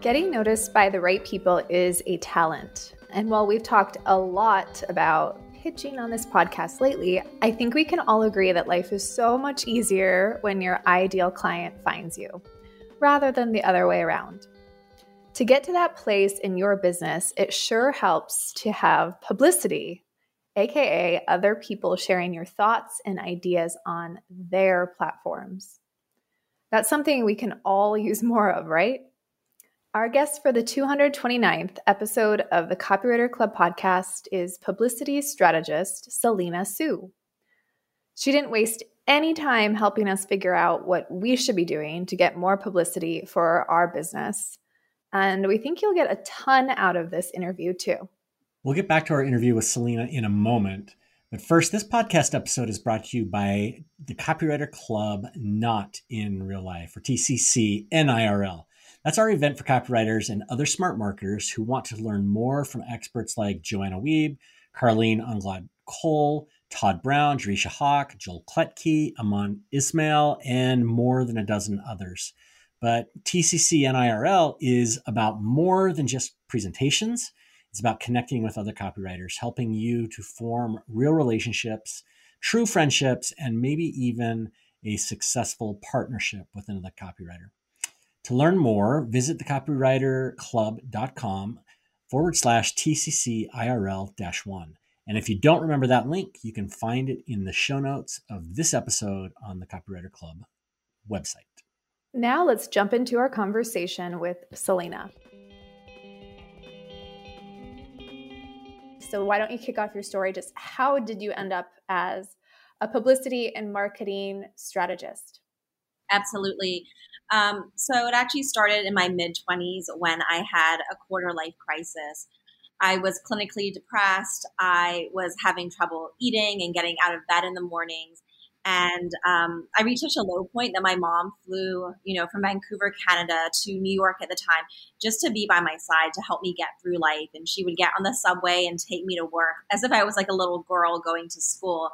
Getting noticed by the right people is a talent. And while we've talked a lot about pitching on this podcast lately, I think we can all agree that life is so much easier when your ideal client finds you, rather than the other way around. To get to that place in your business, it sure helps to have publicity, aka other people sharing your thoughts and ideas on their platforms. That's something we can all use more of, right? Our guest for the 229th episode of the Copywriter Club podcast is publicity strategist Selena Soo. She didn't waste any time helping us figure out what we should be doing to get more publicity for our business. And we think you'll get a ton out of this interview too. We'll get back to our interview with Selena in a moment. But first, this podcast episode is brought to you by the Copywriter Club Not in Real Life, or TCC NIRL. That's our event for copywriters and other smart marketers who want to learn more from experts like Joanna Wiebe, Carlene Unglad Cole, Todd Brown, Jereshia Hawk, Joel Klettke, Amon Ismail, and more than a dozen others. But TCC NIRL is about more than just presentations. It's about connecting with other copywriters, helping you to form real relationships, true friendships, and maybe even a successful partnership with another copywriter. To learn more, visit thecopywriterclub.com forward slash TCCIRL dash one. And if you don't remember that link, you can find it in the show notes of this episode on the Copywriter Club website. Now let's jump into our conversation with Selena. So, why don't you kick off your story? Just how did you end up as a publicity and marketing strategist? Absolutely. Um, so it actually started in my mid 20s when I had a quarter life crisis. I was clinically depressed. I was having trouble eating and getting out of bed in the mornings. And um, I reached such a low point that my mom flew, you know, from Vancouver, Canada to New York at the time just to be by my side to help me get through life. And she would get on the subway and take me to work as if I was like a little girl going to school.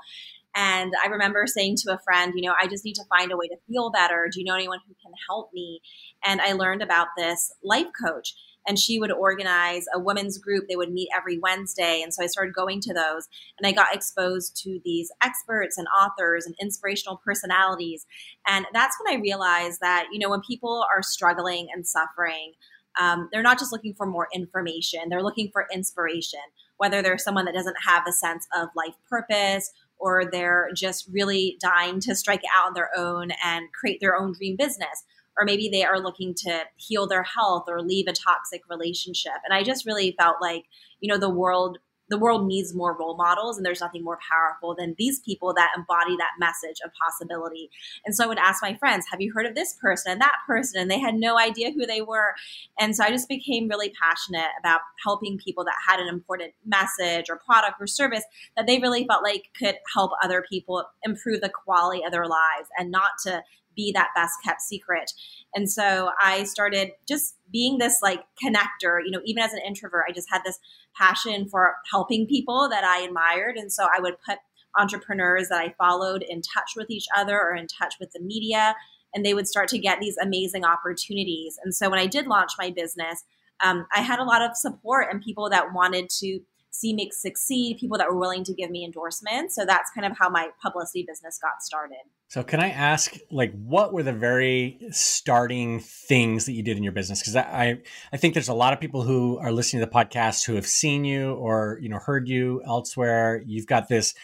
And I remember saying to a friend, you know, I just need to find a way to feel better. Do you know anyone who can help me? And I learned about this life coach. And she would organize a women's group. They would meet every Wednesday. And so I started going to those and I got exposed to these experts and authors and inspirational personalities. And that's when I realized that, you know, when people are struggling and suffering, um, they're not just looking for more information, they're looking for inspiration, whether they're someone that doesn't have a sense of life purpose or they're just really dying to strike out on their own and create their own dream business. Or maybe they are looking to heal their health or leave a toxic relationship. And I just really felt like, you know, the world the world needs more role models and there's nothing more powerful than these people that embody that message of possibility. And so i would ask my friends have you heard of this person and that person? And they had no idea who they were. And so i just became really passionate about helping people that had an important message or product or service that they really felt like could help other people improve the quality of their lives and not to be that best kept secret. And so I started just being this like connector, you know, even as an introvert, I just had this passion for helping people that I admired. And so I would put entrepreneurs that I followed in touch with each other or in touch with the media, and they would start to get these amazing opportunities. And so when I did launch my business, um, I had a lot of support and people that wanted to see me succeed, people that were willing to give me endorsements. So that's kind of how my publicity business got started. So can I ask, like, what were the very starting things that you did in your business? Because I, I think there's a lot of people who are listening to the podcast who have seen you or you know heard you elsewhere. You've got this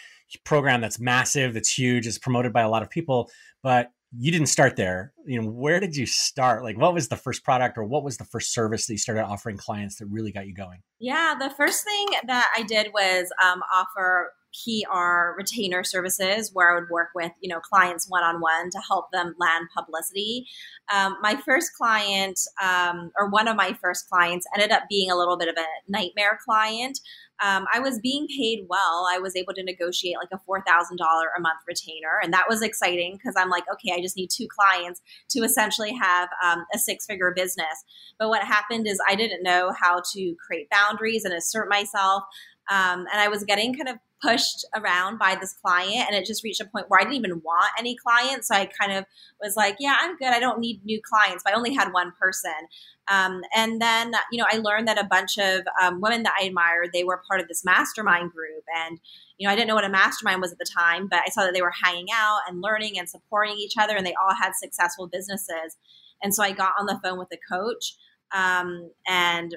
program that's massive, that's huge, it's promoted by a lot of people, but you didn't start there. You know, where did you start? Like, what was the first product or what was the first service that you started offering clients that really got you going? Yeah, the first thing that I did was um, offer PR retainer services where I would work with you know clients one on one to help them land publicity. Um, my first client, um, or one of my first clients, ended up being a little bit of a nightmare client. Um, I was being paid well. I was able to negotiate like a four thousand dollar a month retainer, and that was exciting because I'm like, okay, I just need two clients to essentially have um, a six figure business. But what happened is I didn't know how to create boundaries and assert myself. Um, and I was getting kind of pushed around by this client and it just reached a point where I didn't even want any clients. So I kind of was like, yeah, I'm good. I don't need new clients, but I only had one person. Um, and then, you know, I learned that a bunch of um, women that I admired, they were part of this mastermind group. And, you know, I didn't know what a mastermind was at the time, but I saw that they were hanging out and learning and supporting each other and they all had successful businesses. And so I got on the phone with a coach um, and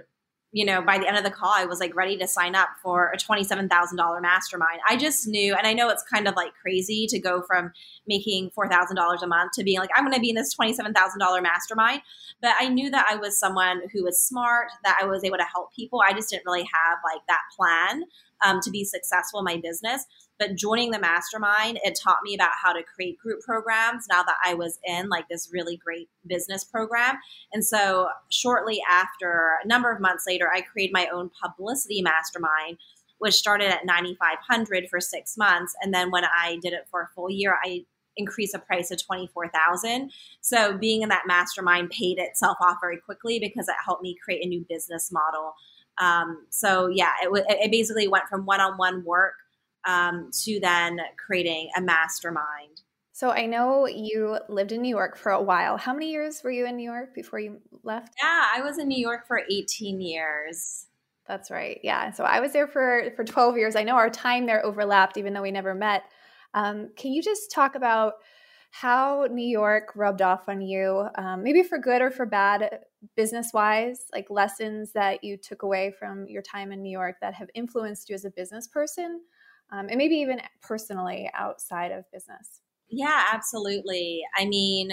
you know, by the end of the call, I was like ready to sign up for a $27,000 mastermind. I just knew, and I know it's kind of like crazy to go from making $4,000 a month to being like, I'm going to be in this $27,000 mastermind. But I knew that I was someone who was smart, that I was able to help people. I just didn't really have like that plan um, to be successful in my business. But joining the mastermind, it taught me about how to create group programs now that I was in like this really great business program. And so shortly after, a number of months later, I created my own publicity mastermind which started at 9500 for 6 months and then when I did it for a full year I increased the price to 24,000. So being in that mastermind paid itself off very quickly because it helped me create a new business model. Um, so yeah, it, it basically went from one-on-one work um, to then creating a mastermind. So I know you lived in New York for a while. How many years were you in New York before you left? Yeah, I was in New York for 18 years. That's right. Yeah. So I was there for for 12 years. I know our time there overlapped even though we never met. Um, can you just talk about how New York rubbed off on you, um, maybe for good or for bad, business wise, like lessons that you took away from your time in New York that have influenced you as a business person? Um, and maybe even personally outside of business? Yeah, absolutely. I mean,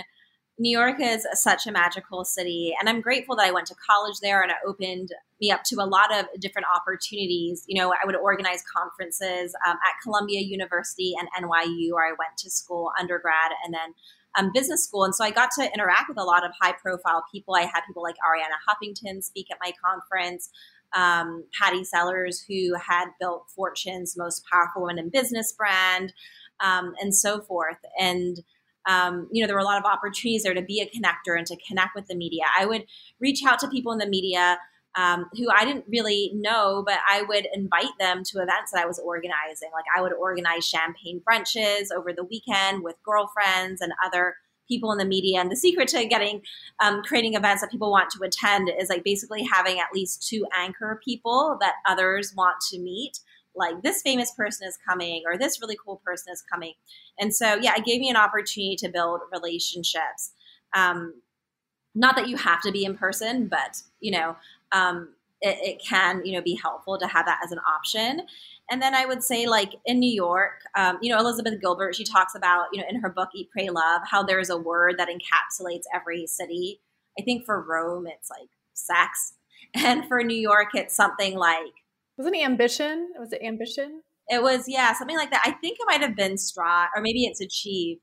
New York is such a magical city, and I'm grateful that I went to college there and it opened me up to a lot of different opportunities. You know, I would organize conferences um, at Columbia University and NYU, where I went to school, undergrad, and then um, business school. And so I got to interact with a lot of high profile people. I had people like Arianna Huffington speak at my conference um, Pattie Sellers, who had built Fortune's most powerful woman in business brand, um, and so forth. And um, you know, there were a lot of opportunities there to be a connector and to connect with the media. I would reach out to people in the media um, who I didn't really know, but I would invite them to events that I was organizing. Like I would organize champagne brunches over the weekend with girlfriends and other people in the media. And the secret to getting um, creating events that people want to attend is like basically having at least two anchor people that others want to meet. Like this famous person is coming, or this really cool person is coming, and so yeah, it gave me an opportunity to build relationships. Um, not that you have to be in person, but you know, um, it, it, can you know be helpful to have that as an option. And then I would say, like in New York, um, you know, Elizabeth Gilbert, she talks about, you know, in her book, Eat, Pray, Love, how there's a word that encapsulates every city. I think for Rome, it's like sex. And for New York, it's something like. Wasn't it ambition? Was it ambition? It was, yeah, something like that. I think it might have been strive, or maybe it's achieve.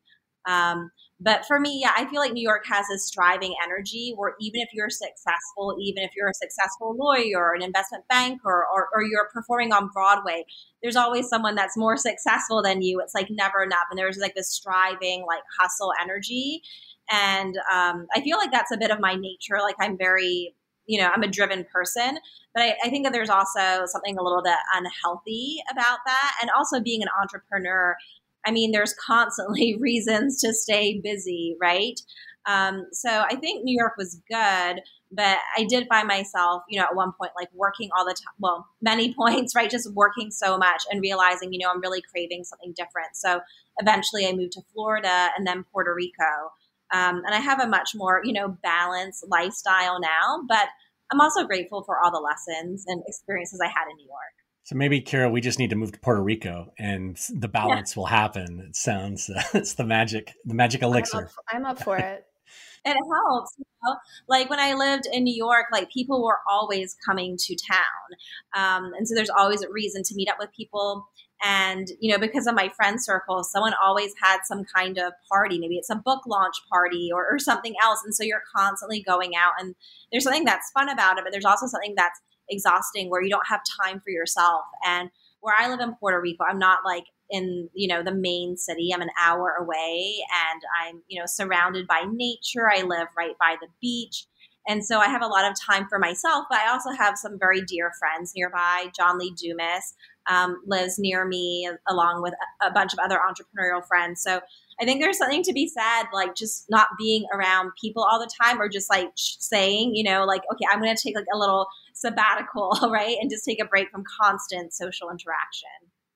Um, but for me, yeah, I feel like New York has a striving energy where even if you're successful, even if you're a successful lawyer or an investment banker or, or you're performing on Broadway, there's always someone that's more successful than you. It's like never enough. And there's like this striving, like hustle energy. And um, I feel like that's a bit of my nature. Like I'm very, you know, I'm a driven person, but I, I think that there's also something a little bit unhealthy about that. And also being an entrepreneur, I mean, there's constantly reasons to stay busy, right? Um, so I think New York was good, but I did find myself, you know, at one point like working all the time. Well, many points, right? Just working so much and realizing, you know, I'm really craving something different. So eventually I moved to Florida and then Puerto Rico. Um, and I have a much more, you know, balanced lifestyle now, but I'm also grateful for all the lessons and experiences I had in New York. So maybe, Kira, we just need to move to Puerto Rico, and the balance yeah. will happen. It sounds uh, it's the magic, the magic elixir. I'm up, I'm up for it. it helps. You know? Like when I lived in New York, like people were always coming to town, um, and so there's always a reason to meet up with people. And you know, because of my friend circle, someone always had some kind of party. Maybe it's a book launch party or, or something else, and so you're constantly going out. And there's something that's fun about it, but there's also something that's exhausting where you don't have time for yourself. And where I live in Puerto Rico, I'm not like in you know the main city i'm an hour away and i'm you know surrounded by nature i live right by the beach and so i have a lot of time for myself but i also have some very dear friends nearby john lee dumas um, lives near me, along with a, bunch of other entrepreneurial friends. So I think there's something to be said, like just not being around people all the time, or just like saying, you know, like, okay, I'm going to take like a little sabbatical, right, and just take a break from constant social interaction.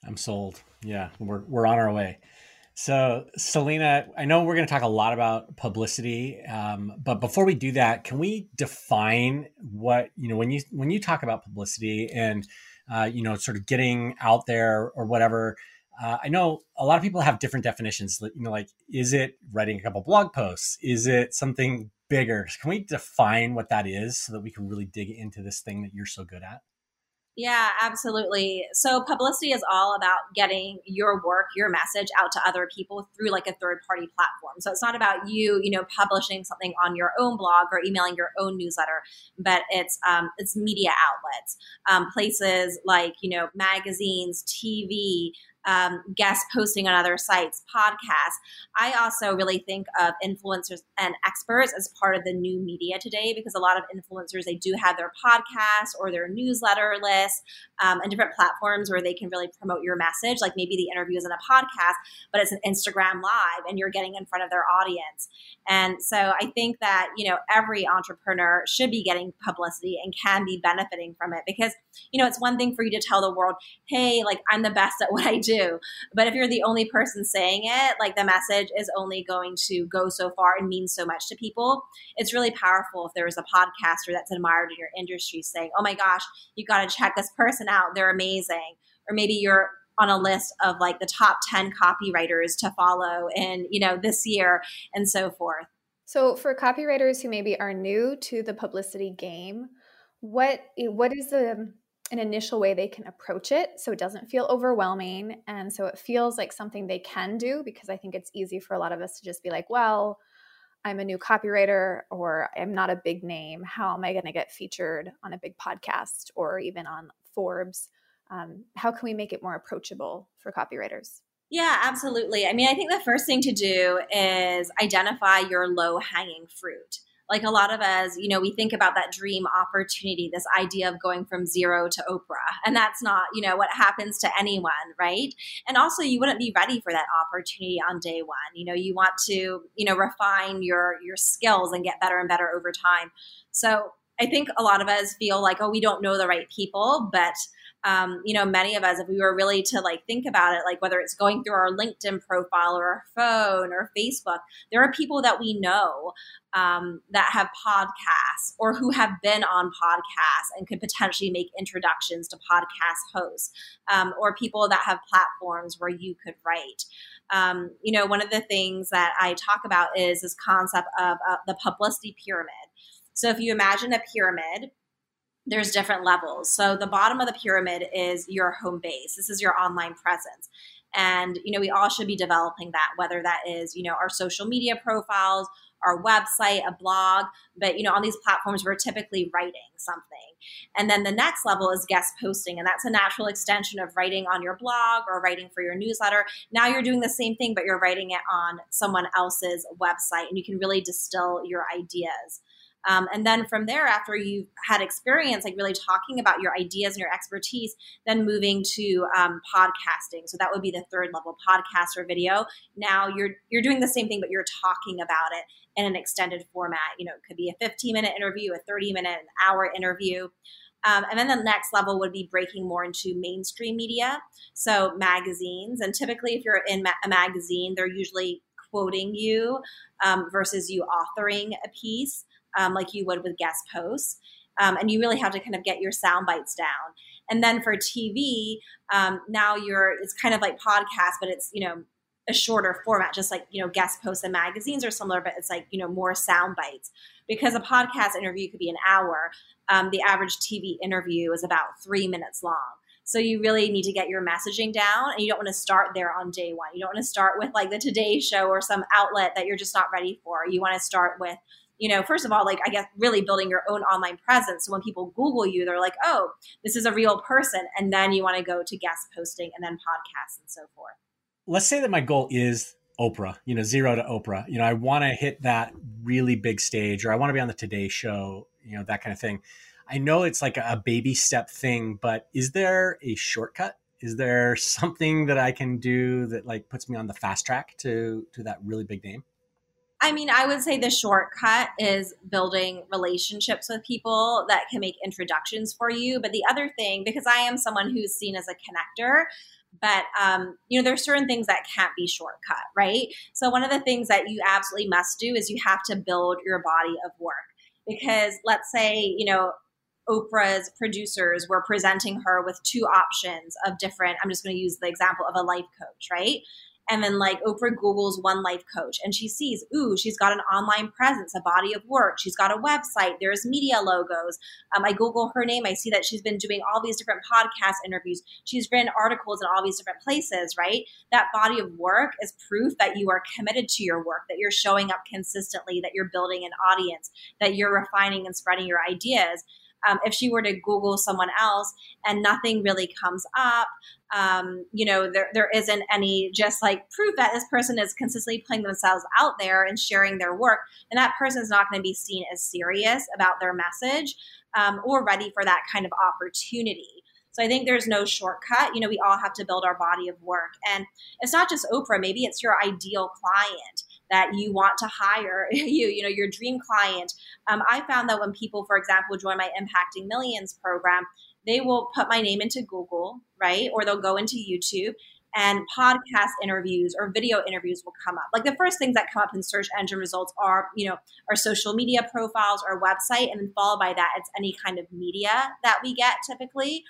I'm sold. Yeah, we're we're on our way. So, Selena, I know we're going to talk a lot about publicity, um, but before we do that, can we define what you know when you when you talk about publicity and uh, you know sort of getting out there or whatever? Uh, I know a lot of people have different definitions. You know, like is it writing a couple blog posts? Is it something bigger? Can we define what that is so that we can really dig into this thing that you're so good at? Yeah, absolutely. So publicity is all about getting your work, your message out to other people through like a third party platform. So it's not about you, you know, publishing something on your own blog or emailing your own newsletter, but it's um, it's media outlets, um, places like you know magazines, TV, um, guest posting on other sites, podcasts. I also really think of influencers and experts as part of the new media today because a lot of influencers they do have their podcast or their newsletter list um, and different platforms where they can really promote your message. Like maybe the interview is in a podcast, but it's an Instagram live and you're getting in front of their audience. And so I think that you know every entrepreneur should be getting publicity and can be benefiting from it because you know it's one thing for you to tell the world, hey, like I'm the best at what I do do. But if you're the only person saying it, like the message is only going to go so far and mean so much to people. It's really powerful if there is a podcaster that's admired in your industry saying, oh my gosh, you got to check this person out. They're amazing. Or maybe you're on a list of like the top 10 copywriters to follow in, you know, this year and so forth. So for copywriters who maybe are new to the publicity game, what what is the an initial way they can approach it so it doesn't feel overwhelming and so it feels like something they can do because I think it's easy for a lot of us to just be like, well, I'm a new copywriter or I'm not a big name. How am I going to get featured on a big podcast or even on Forbes? Um, how can we make it more approachable for copywriters? Yeah, absolutely. I mean, I think the first thing to do is identify your low hanging fruit like a lot of us, you know, we think about that dream opportunity, this idea of going from zero to Oprah. And that's not, you know, what happens to anyone, right? And also you wouldn't be ready for that opportunity on day one. You know, you want to, you know, refine your your skills and get better and better over time. So I think a lot of us feel like, oh, we don't know the right people, but um, you know, many of us, if we were really to like think about it, like whether it's going through our LinkedIn profile or our phone or Facebook, there are people that we know um, that have podcasts or who have been on podcasts and could potentially make introductions to podcast hosts um, or people that have platforms where you could write. Um, you know, one of the things that I talk about is this concept of uh, the publicity pyramid. So if you imagine a pyramid, there's different levels. So the bottom of the pyramid is your home base. This is your online presence. And you know, we all should be developing that, whether that is, you know, our social media profiles, our website, a blog, but you know, on these platforms we're typically writing something. And then the next level is guest posting, and that's a natural extension of writing on your blog or writing for your newsletter. Now you're doing the same thing, but you're writing it on someone else's website, and you can really distill your ideas. Um, and then from there, after you've had experience, like really talking about your ideas and your expertise, then moving to um, podcasting. So that would be the third level podcast or video. Now you're you're doing the same thing, but you're talking about it in an extended format. You know, it could be a 15 minute interview, a 30 minute, an hour interview. Um, and then the next level would be breaking more into mainstream media, so magazines. And typically, if you're in ma- a magazine, they're usually quoting you um, versus you authoring a piece um, like you would with guest posts. Um, and you really have to kind of get your sound bites down. And then for TV, um, now you're it's kind of like podcast, but it's you know a shorter format, just like you know guest posts and magazines are similar, but it's like you know more sound bites. Because a podcast interview could be an hour, um, the average TV interview is about three minutes long. So you really need to get your messaging down and you don't want to start there on day one. You don't want to start with like the Today Show or some outlet that you're just not ready for. You want to start with you know, first of all, like I guess really building your own online presence. So when people Google you, they're like, oh, this is a real person. And then you want to go to guest posting and then podcasts and so forth. Let's say that my goal is Oprah, you know, zero to Oprah. You know, I want to hit that really big stage or I want to be on the Today Show, you know, that kind of thing. I know it's like a baby step thing, but is there a shortcut? Is there something that I can do that like puts me on the fast track to to that really big name? I mean, I would say the shortcut is building relationships with people that can make introductions for you. But the other thing, because I am someone who's seen as a connector, but um, you know there's certain things that can't be shortcut right? So one of the things that you absolutely must do is you have to build your body of work. Because let's say you know oprah's producers were presenting her with two options of different i'm just going to use the example of a life coach right and then like Oprah Googles one life coach and she sees, ooh, she's got an online presence, a body of work. She's got a website. There's media logos. Um, I Google her name. I see that she's been doing all these different podcast interviews. She's written articles in all these different places, right? That body of work is proof that you are committed to your work, that you're showing up consistently, that you're building an audience, that you're refining and spreading your ideas. Um, if she were to Google someone else and nothing really comes up, um, you know, there, there isn't any just like proof that this person is consistently putting themselves out there and sharing their work, and that person is not going to be seen as serious about their message um, or ready for that kind of opportunity. So I think there's no shortcut. You know, we all have to build our body of work. And it's not just Oprah, maybe it's your ideal client that you want to hire you you know your dream client um, i found that when people for example join my impacting millions program they will put my name into Google, right? Or they'll go into YouTube and podcast interviews or video interviews will come up. Like the first things that come up in search engine results are, you know, our social media profiles, our website, and then followed by that, it's any kind of media that we get typically.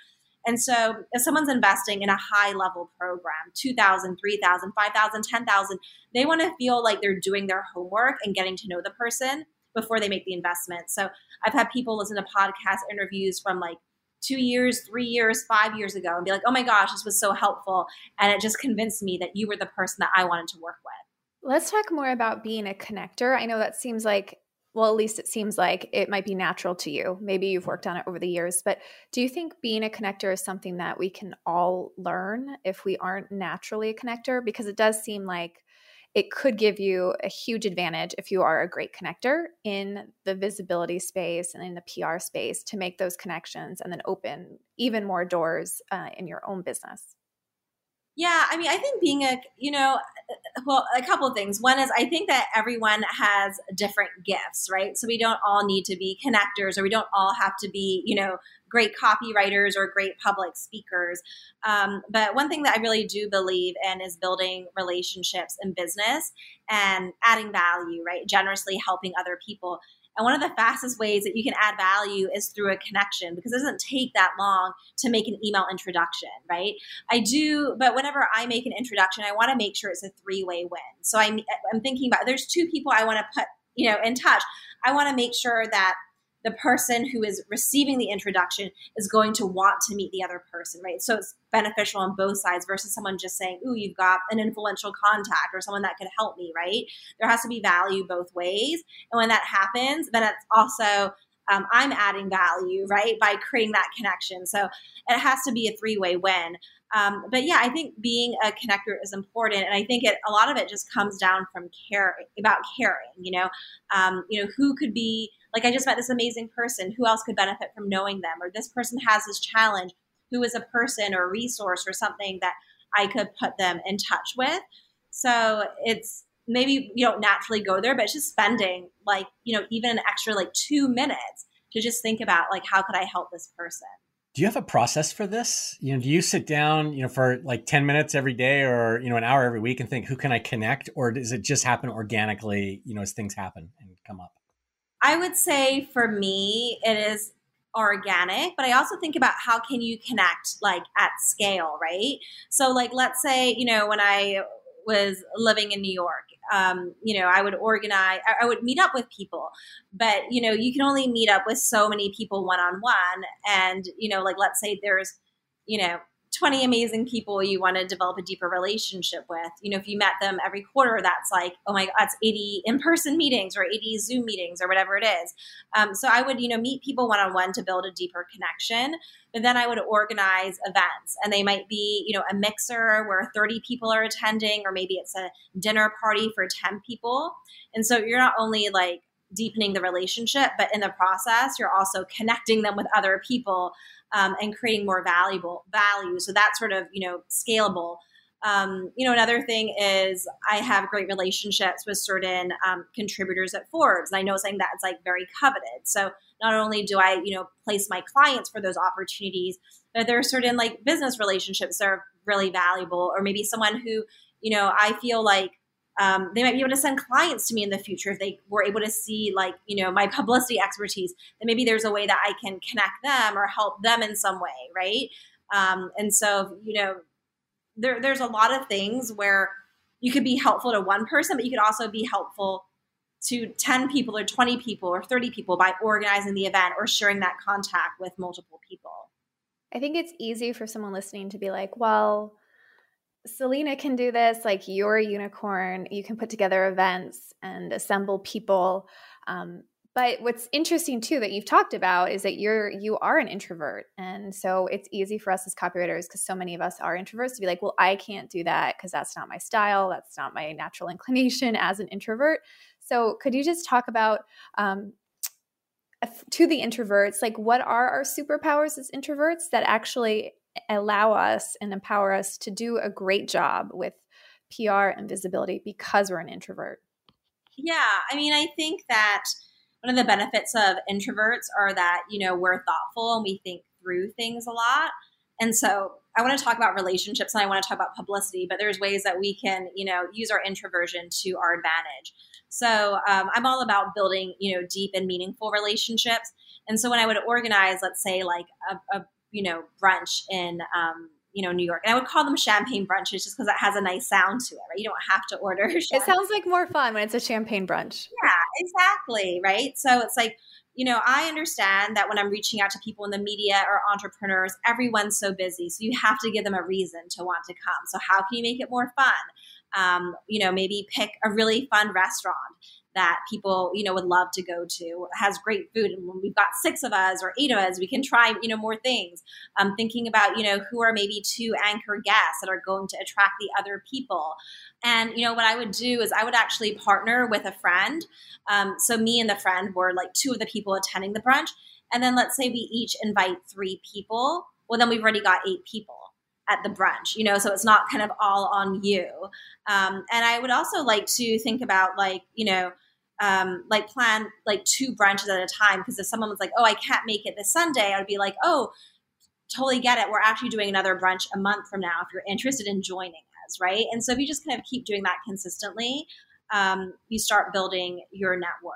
And so if someone's investing in a high level program, 2,000, 3,000, 5,000, 10,000, they want to feel like they're doing their homework and getting to know the person before they make the investment. So I've had people listen to podcast interviews from like two years, three years, five years ago and be like, oh my gosh, this was so helpful. And it just convinced me that you were the person that I wanted to work with. Let's talk more about being a connector. I know that seems like, well, at least it seems like it might be natural to you. Maybe you've worked on it over the years, but do you think being a connector is something that we can all learn if we aren't naturally a connector? Because it does seem like it could give you a huge advantage if you are a great connector in the visibility space and in the PR space to make those connections and then open even more doors uh, in your own business. Yeah, I mean, I think being a, you know, well, a couple of things. One is I think that everyone has different gifts, right? So we don't all need to be connectors or we don't all have to be, you know, great copywriters or great public speakers. Um, but one thing that I really do believe in is building relationships in business and adding value, right? Generously helping other people. And one of the fastest ways that you can add value is through a connection because it doesn't take that long to make an email introduction, right? I do, but whenever I make an introduction, I want to make sure it's a three way win. So I'm, I'm thinking about there's two people I want to put, you know, in touch. I want to make sure that the person who is receiving the introduction is going to want to meet the other person, right? So it's beneficial on both sides versus someone just saying, Ooh, you've got an influential contact or someone that could help me, right? There has to be value both ways. And when that happens, then it's also um, I'm adding value, right, by creating that connection. So it has to be a three way win. Um, but yeah, I think being a connector is important, and I think it a lot of it just comes down from caring about caring. You know, um, you know who could be like I just met this amazing person. Who else could benefit from knowing them? Or this person has this challenge. Who is a person or resource or something that I could put them in touch with? So it's maybe you don't naturally go there, but it's just spending like you know even an extra like two minutes to just think about like how could I help this person do you have a process for this you know do you sit down you know for like 10 minutes every day or you know an hour every week and think who can i connect or does it just happen organically you know as things happen and come up i would say for me it is organic but i also think about how can you connect like at scale right so like let's say you know when i was living in new york um, you know, I would organize, I would meet up with people, but you know, you can only meet up with so many people one on one. And, you know, like let's say there's, you know, 20 amazing people you want to develop a deeper relationship with. You know, if you met them every quarter, that's like, oh my God, that's 80 in person meetings or 80 Zoom meetings or whatever it is. Um, so I would, you know, meet people one on one to build a deeper connection. But then I would organize events and they might be, you know, a mixer where 30 people are attending, or maybe it's a dinner party for 10 people. And so you're not only like deepening the relationship, but in the process, you're also connecting them with other people um, and creating more valuable value. So that's sort of you know scalable. Um, you know, another thing is I have great relationships with certain um, contributors at Forbes. And I know something that's like very coveted. So not only do I, you know, place my clients for those opportunities, but there are certain like business relationships that are really valuable, or maybe someone who, you know, I feel like um, they might be able to send clients to me in the future if they were able to see like you know my publicity expertise then maybe there's a way that i can connect them or help them in some way right? Um, and so you know there, there's a lot of things where you could be helpful to one person but you could also be helpful to 10 people or 20 people or 30 people by organizing the event or sharing that contact with multiple people. I think it's easy for someone listening to be like well Selena can do this. Like you're a unicorn. You can put together events and assemble people. Um, but what's interesting too that you've talked about is that you're you are an introvert, and so it's easy for us as copywriters because so many of us are introverts to be like, well, I can't do that because that's not my style. That's not my natural inclination as an introvert. So could you just talk about um, to the introverts, like what are our superpowers as introverts that actually allow us and empower us to do a great job with PR and visibility because we're an introvert? Yeah, I mean, I think that one of the benefits of introverts are that, you know, we're thoughtful and we think through things a lot. And so I want to talk about relationships and I want to talk about publicity, but there's ways that we can, you know, use our introversion to our advantage. So um, I'm all about building, you know, deep and meaningful relationships. And so when I would organize, let's say, like a, a you know, brunch in, um, you know, New York. And I would call them champagne brunches just because it has a nice sound to it, right? You don't have to order. Champagne. It sounds like more fun when it's a champagne brunch. Yeah, exactly. Right. So it's like, you know, I understand that when I'm reaching out to people in the media or entrepreneurs, everyone's so busy. So you have to give them a reason to want to come. So how can you make it more fun? Um, you know, maybe pick a really fun restaurant that people you know would love to go to. Has great food and when we've got six of us or eight of us we can try you know more things. Um, thinking about you know who are maybe two anchor guests that are going to attract the other people. And you know what i would do is i would actually partner with a friend. Um, so me and the friend were like two of the people attending the brunch. And then let's say we each invite three people. Well then we've already got eight people at the brunch you know so it's not kind of all on you. Um, and i would also like to think about like you know um, like plan like two brunches at a time because if someone was like oh i can't make it this sunday i would be like oh totally get it. We're actually doing another brunch a month from now if you're interested in joining us right? And so if you just kind of keep doing that consistently um, you start building your network.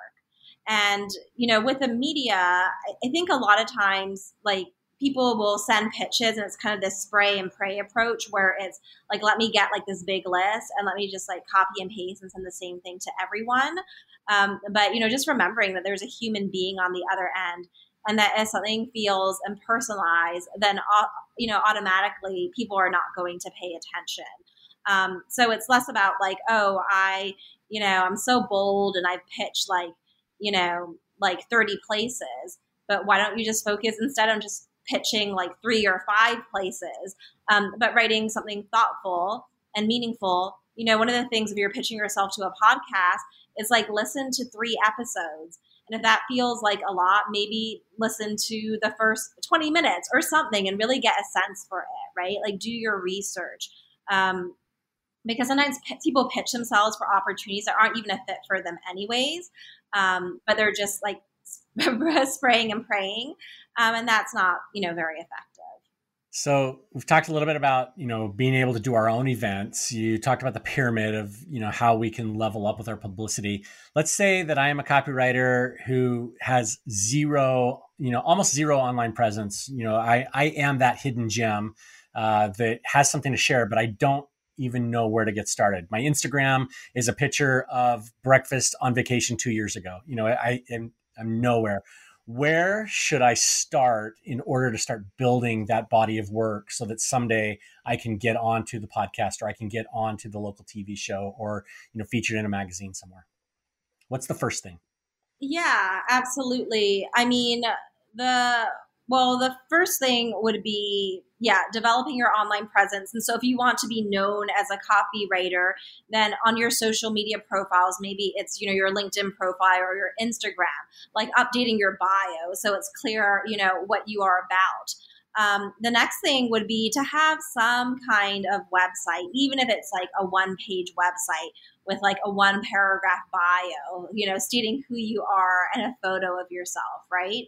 And you know with the media i think a lot of times like people will send pitches and it's kind of this spray and pray approach where it's like let me get like this big list and let me just like copy and paste and send the same thing to everyone. Um, but you know just remembering that there's a human being on the other end and that if something feels impersonalized then you know automatically people are not going to pay attention. Um, so it's less about like oh i you know i'm so bold and i've pitched like you know like 30 places but why don't you just focus instead on just pitching like three or five places, um, but writing something thoughtful and meaningful. You know, one of the things if you're pitching yourself to a podcast is like listen to three episodes. And if that feels like a lot, maybe listen to the first 20 minutes or something and really get a sense for it, right? Like do your research. Um, because sometimes people pitch themselves for opportunities that aren't even a fit for them, anyways. Um, but they're just like spraying and praying, um, and that's not you know very effective. So we've talked a little bit about you know being able to do our own events. You talked about the pyramid of you know how we can level up with our publicity. Let's say that I am a copywriter who has zero, you know, almost zero online presence. You know, I I am that hidden gem uh, that has something to share, but I don't even know where to get started. My Instagram is a picture of breakfast on vacation two years ago. You know, I am I'm nowhere. Where should I start in order to start building that body of work so that someday I can get onto the podcast or I can get onto the local TV show or you know featured in a magazine somewhere? What's the first thing? Yeah, absolutely. I mean, the Well, the first thing would be, yeah, developing your online presence. And so if you want to be known as a copywriter, then on your social media profiles, maybe it's, you know, your LinkedIn profile or your Instagram, like updating your bio so it's clear, you know, what you are about. Um, the next thing would be to have some kind of website, even if it's like a one page website with like a one paragraph bio, you know, stating who you are and a photo of yourself, right?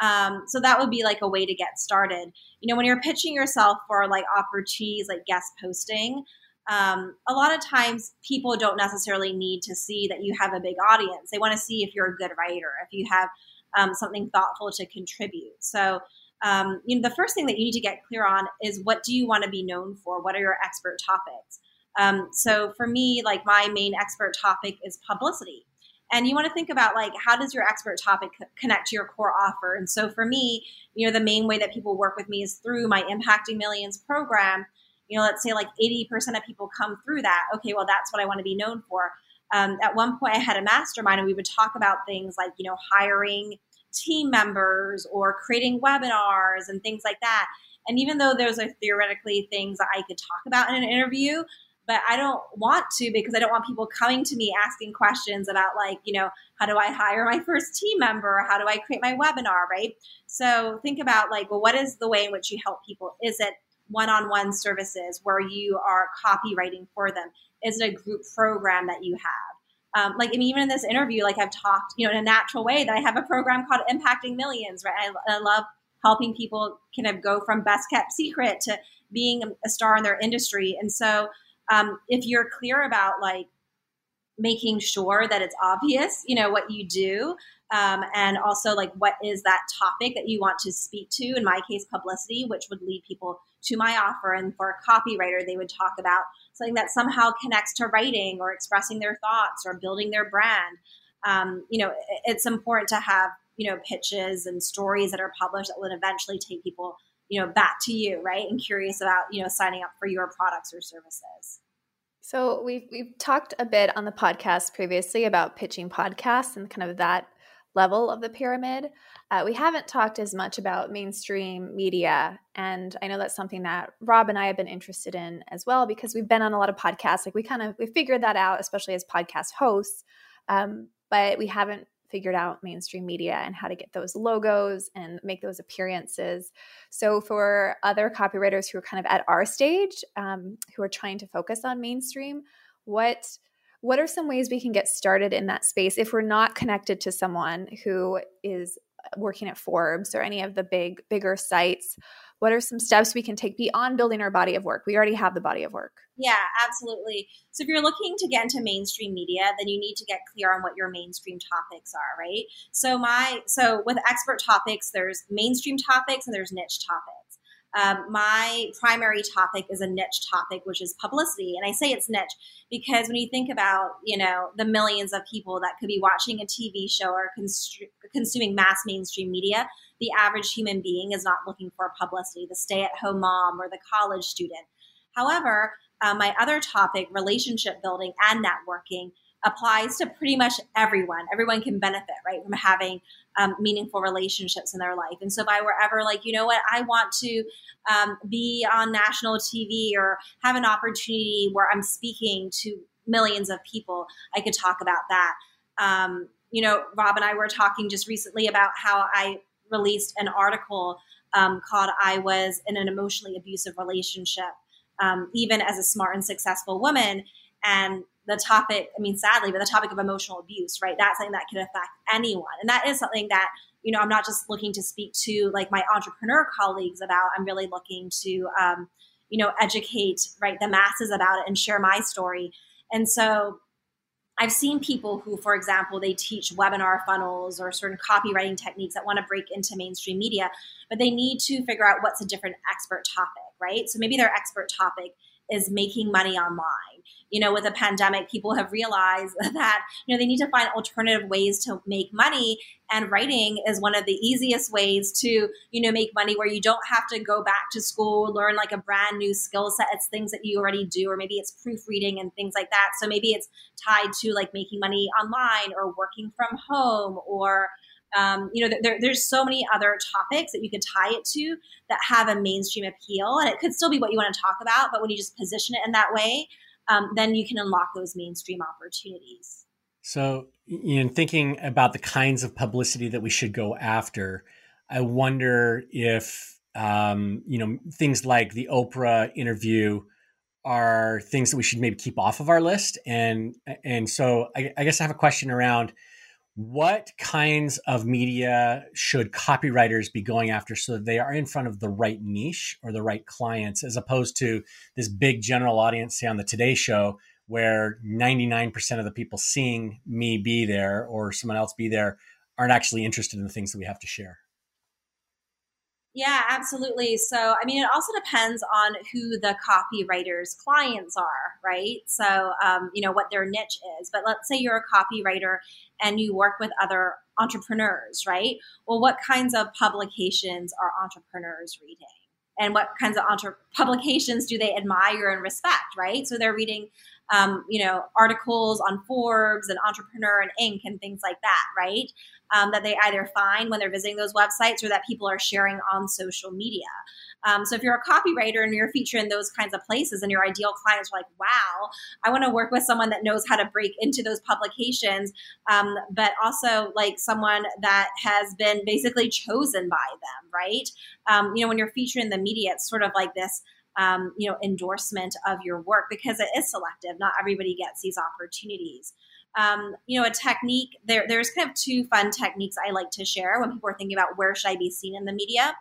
Um, so that would be like a way to get started. You know, when you're pitching yourself for like opportunities like guest posting, um, a lot of times people don't necessarily need to see that you have a big audience. They want to see if you're a good writer, if you have um, something thoughtful to contribute. So, um, you know, the first thing that you need to get clear on is what do you want to be known for? What are your expert topics? Um, so for me, like my main expert topic is publicity and you want to think about like how does your expert topic connect to your core offer? And so for me you know the main way that people work with me is through my impacting millions program. You know let's say like 80% of people come through that. Okay well that's what i want to be known for. Um, at one point i had a mastermind and we would talk about things like you know hiring team members or creating webinars and things like that. And even though those are theoretically things that i could talk about in an interview but I don't want to because I don't want people coming to me asking questions about like, you know, how do I hire my first team member? How do I create my webinar, right? So think about like, well, what is the way in which you help people? Is it one-on-one services where you are copywriting for them? Is it a group program that you have? Um, like I mean, even in this interview, like I've talked, you know, in a natural way that I have a program called Impacting Millions, right? I, I love helping people kind of go from best kept secret to being a star in their industry. And so um, if you're clear about like making sure that it's obvious, you know, what you do, um, and also like what is that topic that you want to speak to. In my case, publicity, which would lead people to my offer, and for a copywriter, they would talk about something that somehow connects to writing or expressing their thoughts or building their brand. Um, you know, it's important to have you know pitches and stories that are published that will eventually take people you know back to you right and curious about you know signing up for your products or services so we've we've talked a bit on the podcast previously about pitching podcasts and kind of that level of the pyramid. Uh, we haven't talked as much about mainstream media, and I know that's something that Rob and I have been interested in as well because we've been on a lot of podcasts. Like we kind of we figured that out, especially as podcast hosts, um, but we haven't figured out mainstream media and how to get those logos and make those appearances. So, for other copywriters who are kind of at our stage, um, who are trying to focus on mainstream, what what are some ways we can get started in that space if we're not connected to someone who is working at Forbes or any of the big bigger sites? What are some steps we can take beyond building our body of work? We already have the body of work. Yeah, absolutely. So if you're looking to get into mainstream media, then you need to get clear on what your mainstream topics are, right? So my so with expert topics, there's mainstream topics and there's niche topics. Um, my primary topic is a niche topic, which is publicity. And I say it's niche because when you think about, you know, the millions of people that could be watching a TV show or cons- consuming mass mainstream media, the average human being is not looking for publicity, the stay at home mom or the college student. However, uh, my other topic, relationship building and networking, applies to pretty much everyone. Everyone can benefit, right, from having um, meaningful relationships in their life. And so, if I were ever like, you know what, I want to um, be on national TV or have an opportunity where I'm speaking to millions of people, I could talk about that. Um, you know, Rob and I were talking just recently about how I released an article um, called I Was in an Emotionally Abusive Relationship, um, even as a smart and successful woman. And the topic, I mean, sadly, but the topic of emotional abuse, right? That's something that can affect anyone. And that is something that, you know, I'm not just looking to speak to like my entrepreneur colleagues about, I'm really looking to, um, you know, educate, right, the masses about it and share my story. And so I've seen people who, for example, they teach webinar funnels or certain copywriting techniques that want to break into mainstream media, but they need to figure out what's a different expert topic, right? So maybe their expert topic is making money online. You know, with a pandemic, people have realized that, you know, they need to find alternative ways to make money. and writing is one of the easiest ways to you know make money where you don't have to go back to school learn like a brand new skill set it's things that you already do or maybe it's proofreading and things like that so maybe it's tied to like making money online or working from home or um, you know, there, there's so many other topics that you could tie it to that have a mainstream appeal, and it could still be what you want to talk about. But when you just position it in that way, um, then you can unlock those mainstream opportunities. So, in thinking about the kinds of publicity that we should go after, I wonder if um, you know things like the Oprah interview are things that we should maybe keep off of our list. And and so, I, I guess I have a question around what kinds of media should copywriters be going after so that they are in front of the right niche or the right clients as opposed to this big general audience say on the today show where 99% of the people seeing me be there or someone else be there aren't actually interested in the things that we have to share yeah, absolutely. So, I mean, it also depends on who the copywriter's clients are, right? So, um, you know, what their niche is. But let's say you're a copywriter and you work with other entrepreneurs, right? Well, what kinds of publications are entrepreneurs reading? And what kinds of entre- publications do they admire and respect, right? So they're reading um, you know, articles on Forbes and Entrepreneur and Inc. and things like that, right? Um, that they either find when they're visiting those websites or that people are sharing on social media. Um, so if you're a copywriter and you're featured in those kinds of places and your ideal clients are like, wow, I want to work with someone that knows how to break into those publications, um, but also like someone that has been basically chosen by them, right? Um, you know, when you're featured in the media, it's sort of like this um, you know, endorsement of your work because it is selective. Not everybody gets these opportunities. Um, you know, a technique there. There's kind of two fun techniques I like to share when people are thinking about where should I be seen in the media.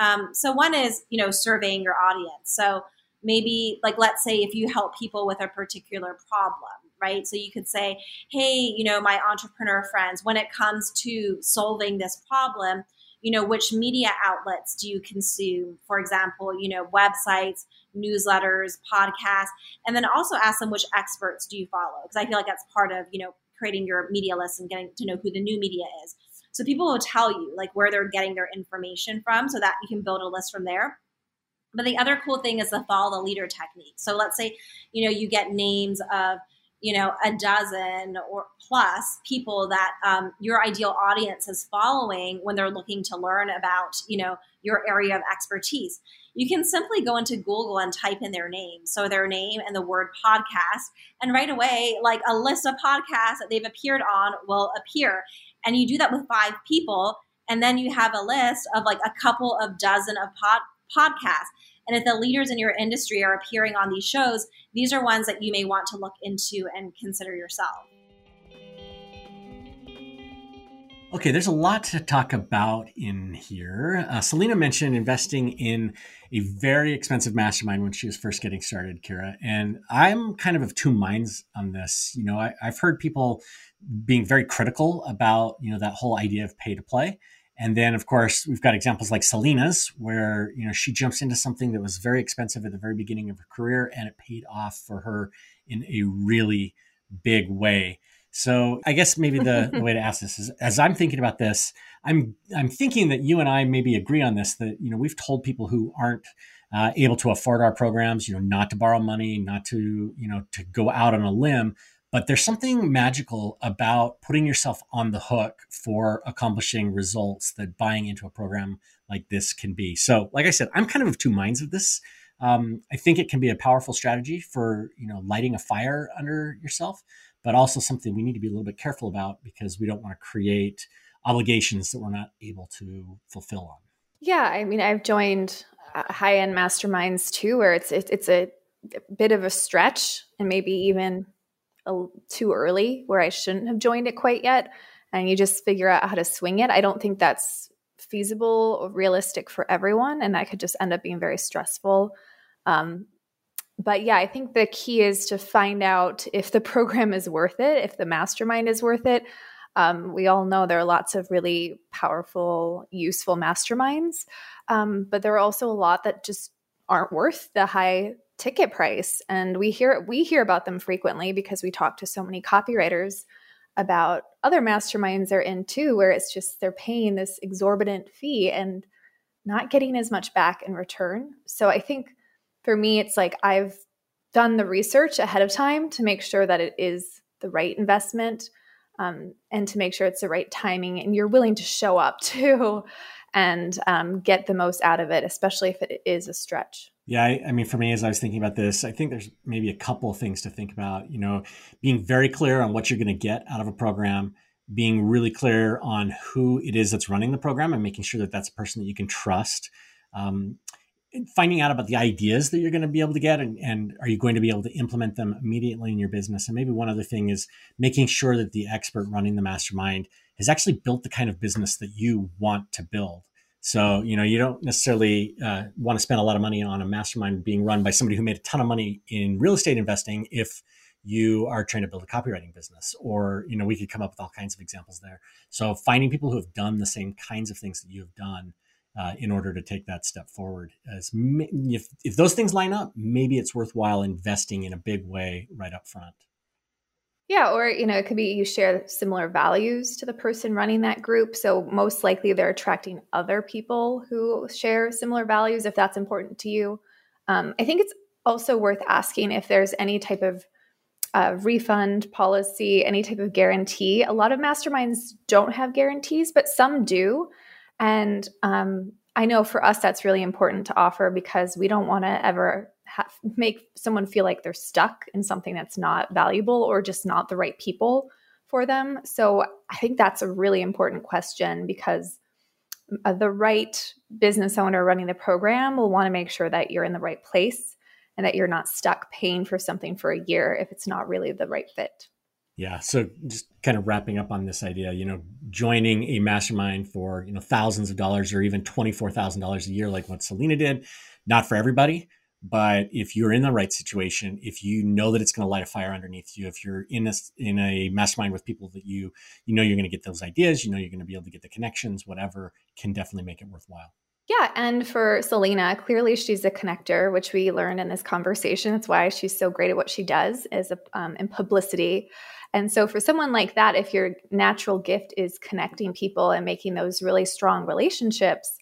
Um, so one is you know surveying your audience. So maybe like let's say if you help people with a particular problem right so you could say hey you know my entrepreneur friends when it comes to solving this problem you know which media outlets do you consume? For example you know websites newsletters podcasts and then also ask them which experts do you follow? Because i feel like that's part of you know creating your media list and getting to know who the new media is. So people will tell you like where they're getting their information from so that you can build a list from there. But the other cool thing is the follow the leader technique. So let's say you know you get names of you know a dozen or plus people that um, your ideal audience is following when they're looking to learn about you know your area of expertise. You can simply go into google and type in their name so their name and the word podcast and right away like a list of podcasts that they've appeared on will appear. And you do that with five people and then you have a list of like a couple of dozen of pod- podcasts and if the leaders in your industry are appearing on these shows, these are ones that you may want to look into and consider yourself. Okay, there's a lot to talk about in here. Uh, Selena mentioned investing in a very expensive mastermind when she was first getting started, Kira. And I'm kind of of two minds on this. You know, I, I've heard people being very critical about, you know, that whole idea of pay to play. And then, of course, we've got examples like Selena's, where you know she jumps into something that was very expensive at the very beginning of her career, and it paid off for her in a really big way. So, I guess maybe the, the way to ask this is, as I'm thinking about this, I'm I'm thinking that you and I maybe agree on this. That you know we've told people who aren't uh, able to afford our programs, you know, not to borrow money, not to you know to go out on a limb, but there's something magical about putting yourself on the hook for accomplishing results that buying into a program like this can be. So, like I said, I'm kind of of two minds of this. Um, I think it can be a powerful strategy for you know lighting a fire under yourself, but also something we need to be a little bit careful about because we don't want to create obligations that we're not able to fulfill on. Yeah, I mean, I've joined uh, high end masterminds too, where it's it, it's a bit of a stretch and maybe even a, too early where I shouldn't have joined it quite yet. And you just figure out how to swing it. I don't think that's feasible or realistic for everyone. And that could just end up being very stressful. Um, but yeah, I think the key is to find out if the program is worth it, if the mastermind is worth it. Um, we all know there are lots of really powerful, useful masterminds, um, but there are also a lot that just aren't worth the high ticket price and we hear we hear about them frequently because we talk to so many copywriters about other masterminds they're in too, where it's just they're paying this exorbitant fee and not getting as much back in return. So I think for me, it's like I've done the research ahead of time to make sure that it is the right investment um, and to make sure it's the right timing and you're willing to show up too and um, get the most out of it, especially if it is a stretch. Yeah, I, I, mean, for me, as I was thinking about this, I think there's maybe a couple things to think about. You know, being very clear on what you're going to get out of a program, being really clear on who it is that's running the program, and making sure that that's a person that you can trust. Um, finding out about the ideas that you're going to be able to get and, and, are you going to be able to implement them immediately in your business and maybe one other thing is making sure that the expert running the mastermind has actually built the kind of business that you want to build so you know you don't necessarily uh, want to spend a lot of money on a mastermind being run by somebody who made a ton of money in real estate investing if you are trying to build a copywriting business or you know we could come up with all kinds of examples there so finding people who have done the same kinds of things that you have done uh, in order to take that step forward. As if if those things line up, maybe it's worthwhile investing in a big way right up front. Yeah, or you know, it could be you share similar values to the person running that group. So most likely they're attracting other people who share similar values if that's important to you. Um, I think it's also worth asking if there's any type of uh, refund policy, any type of guarantee. A lot of masterminds don't have guarantees, but some do. And um, I know for us, that's really important to offer because we don't want to ever make someone feel like they're stuck in something that's not valuable or just not the right people for them. So I think that's a really important question because uh, the right business owner running the program will want to make sure that you're in the right place and that you're not stuck paying for something for a year if it's not really the right fit. Yeah. So just kind of wrapping up on this idea, you know, joining a mastermind for, you know, thousands of dollars or even $24,000 a year, like what Selena did, not for everybody. But if you're in the right situation, if you know that it's going to light a fire underneath you, if you're in a, in a mastermind with people that you, you know, you're going to get those ideas, you know, you're going to be able to get the connections, whatever can definitely make it worthwhile. Yeah, and for Selena, clearly she's a connector, which we learned in this conversation. That's why she's so great at what she does is um, in publicity. And so, for someone like that, if your natural gift is connecting people and making those really strong relationships,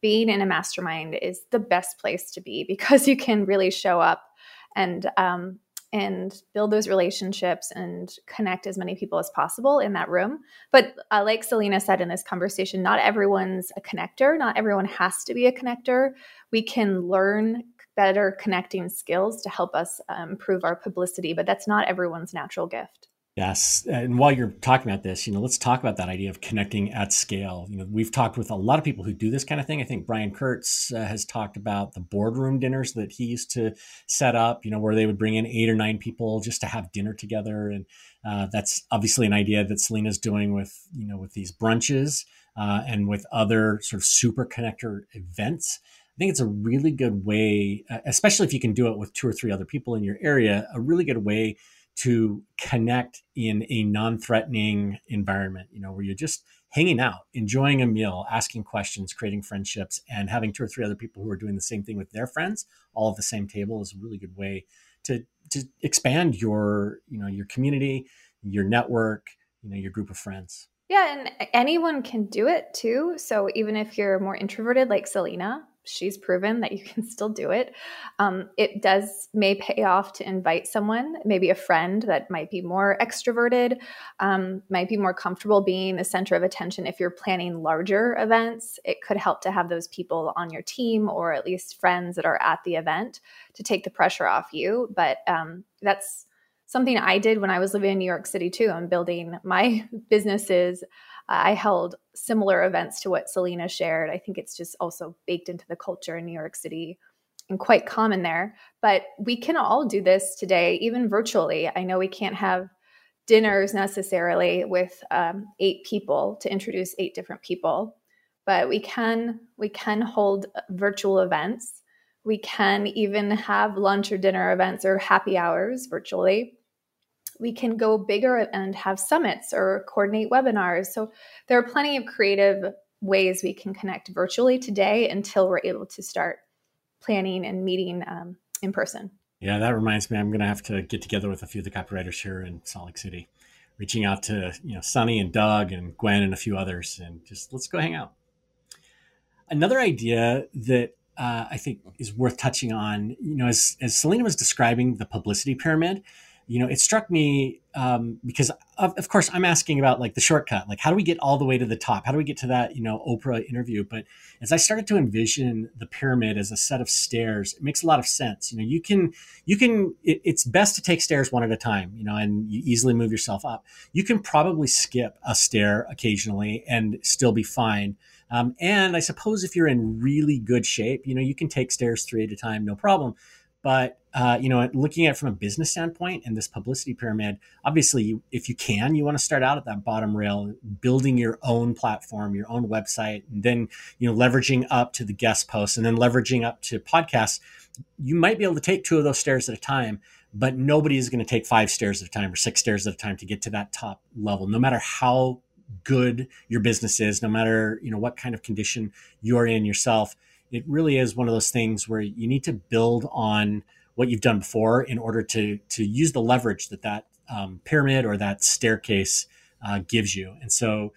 being in a mastermind is the best place to be because you can really show up and um, and build those relationships and connect as many people as possible in that room. But uh, like Selena said in this conversation, not everyone's a connector. Not everyone has to be a connector. We can learn better connecting skills to help us um, improve our publicity, but that's not everyone's natural gift. Yes, and while you're talking about this, you know, let's talk about that idea of connecting at scale. You know, we've talked with a lot of people who do this kind of thing. I think Brian Kurtz uh, has talked about the boardroom dinners that he used to set up. You know, where they would bring in eight or nine people just to have dinner together, and uh, that's obviously an idea that Selena's doing with you know with these brunches uh, and with other sort of super connector events. I think it's a really good way, uh, especially if you can do it with two or three other people in your area. A really good way to connect in a non-threatening environment you know where you're just hanging out enjoying a meal asking questions creating friendships and having two or three other people who are doing the same thing with their friends all at the same table is a really good way to to expand your you know your community your network you know your group of friends. Yeah and anyone can do it too. So even if you're more introverted like selena she's proven that you can still do it. Um, it does may pay off to invite someone, maybe a friend that might be more extroverted, um, might be more comfortable being the center of attention. If you're planning larger events, it could help to have those people on your team or at least friends that are at the event to take the pressure off you. But um, that's something I did when I was living in New York City too. I'm building my businesses I held similar events to what Selena shared. I think it's just also baked into the culture in New York City and quite common there. But we can all do this today, even virtually. I know we can't have dinners necessarily with um, eight people to introduce eight different people, but we can we can hold virtual events. We can even have lunch or dinner events or happy hours virtually we can go bigger and have summits or coordinate webinars. So there are plenty of creative ways we can connect virtually today until we're able to start planning and meeting um, in person. Yeah, that reminds me, I'm going to have to get together with a few of the copywriters here in Salt Lake City. reaching out to you know Sunny and Doug and Gwen and a few others, and just let's go hang out. Another idea that uh, I think is worth touching on, you know, as as Selena was describing the publicity pyramid, you know, it struck me um, because of, of, course I'm asking about like the shortcut, like how do we get all the way to the top? How do we get to that, you know, Oprah interview? But as I started to envision the pyramid as a set of stairs, it makes a lot of sense. You know, you can, you can, it, it's best to take stairs one at a time, you know, and you easily move yourself up. You can probably skip a stair occasionally and still be fine. Um, and I suppose if you're in really good shape, you know, you can take stairs three at a time, no problem. But uh, you know, looking at it from a business standpoint and this publicity pyramid, obviously, you, if you can, you want to start out at that bottom rail, building your own platform, your own website, and then you know, leveraging up to the guest posts, and then leveraging up to podcasts. You might be able to take two of those stairs at a time, but nobody is going to take five stairs at a time or six stairs at a time to get to that top level, no matter how good your business is, no matter you know what kind of condition you're in yourself it really is one of those things where you need to build on what you've done before in order to to use the leverage that that um, pyramid or that staircase uh, gives you. And so,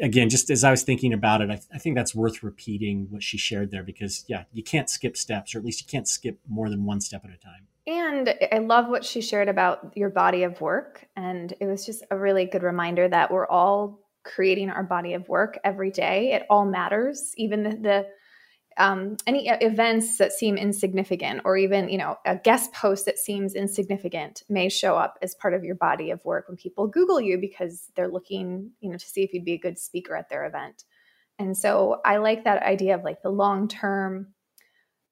again, just as I was thinking about it, I, I, think that's worth repeating what she shared there because yeah, you can't skip steps, or at least you can't skip more than one step at a time. And I love what she shared about your body of work, and it was just a really good reminder that we're all creating our body of work every day. It all matters, even the, the um, any events that seem insignificant or even you know a guest post that seems insignificant may show up as part of your body of work when people google you because they're looking you know to see if you'd be a good speaker at their event. And so i like that idea of like the long term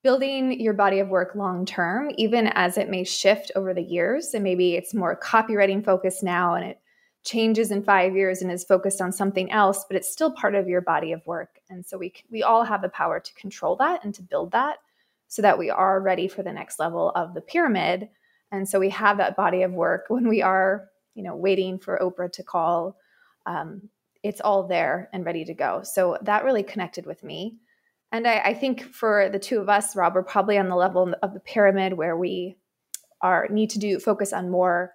building your body of work long term even as it may shift over the years and maybe it's more copywriting focused now and it changes in five years and is focused on something else, but it's still part of your body of work. And so we we all have the power to control that and to build that so that we are ready for the next level of the pyramid. And so we have that body of work when we are, you know, waiting for Oprah to call. Um, it's all there and ready to go. So that really connected with me. And I, I think for the two of us, Rob, we're probably on the level of the pyramid where we are need to do focus on more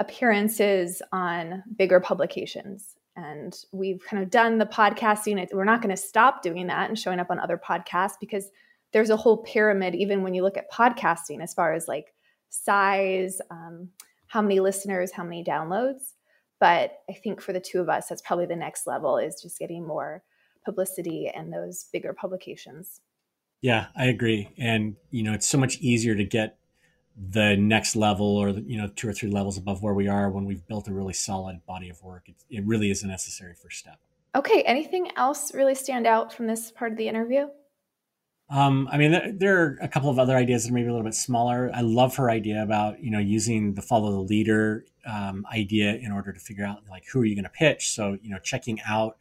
appearances on bigger publications. And we've kind of done the podcasting. We're not going to stop doing that and showing up on other podcasts because there's a whole pyramid, even when you look at podcasting, as far as like size, um, how many listeners, how many downloads. But I think for the two of us, that's probably the next level is just getting more publicity and those bigger publications. Yeah, I agree. And, you know, it's so much easier to get the next level or you know two or three levels above where we are when we've built a really solid body of work it, it really is a necessary first step okay anything else really stand out from this part of the interview um, I mean, there, there, are a couple of other ideas that are maybe a little bit smaller. I love her idea about you know using the follow the leader um, idea in order to figure out like who are you going to pitch. So you know, checking out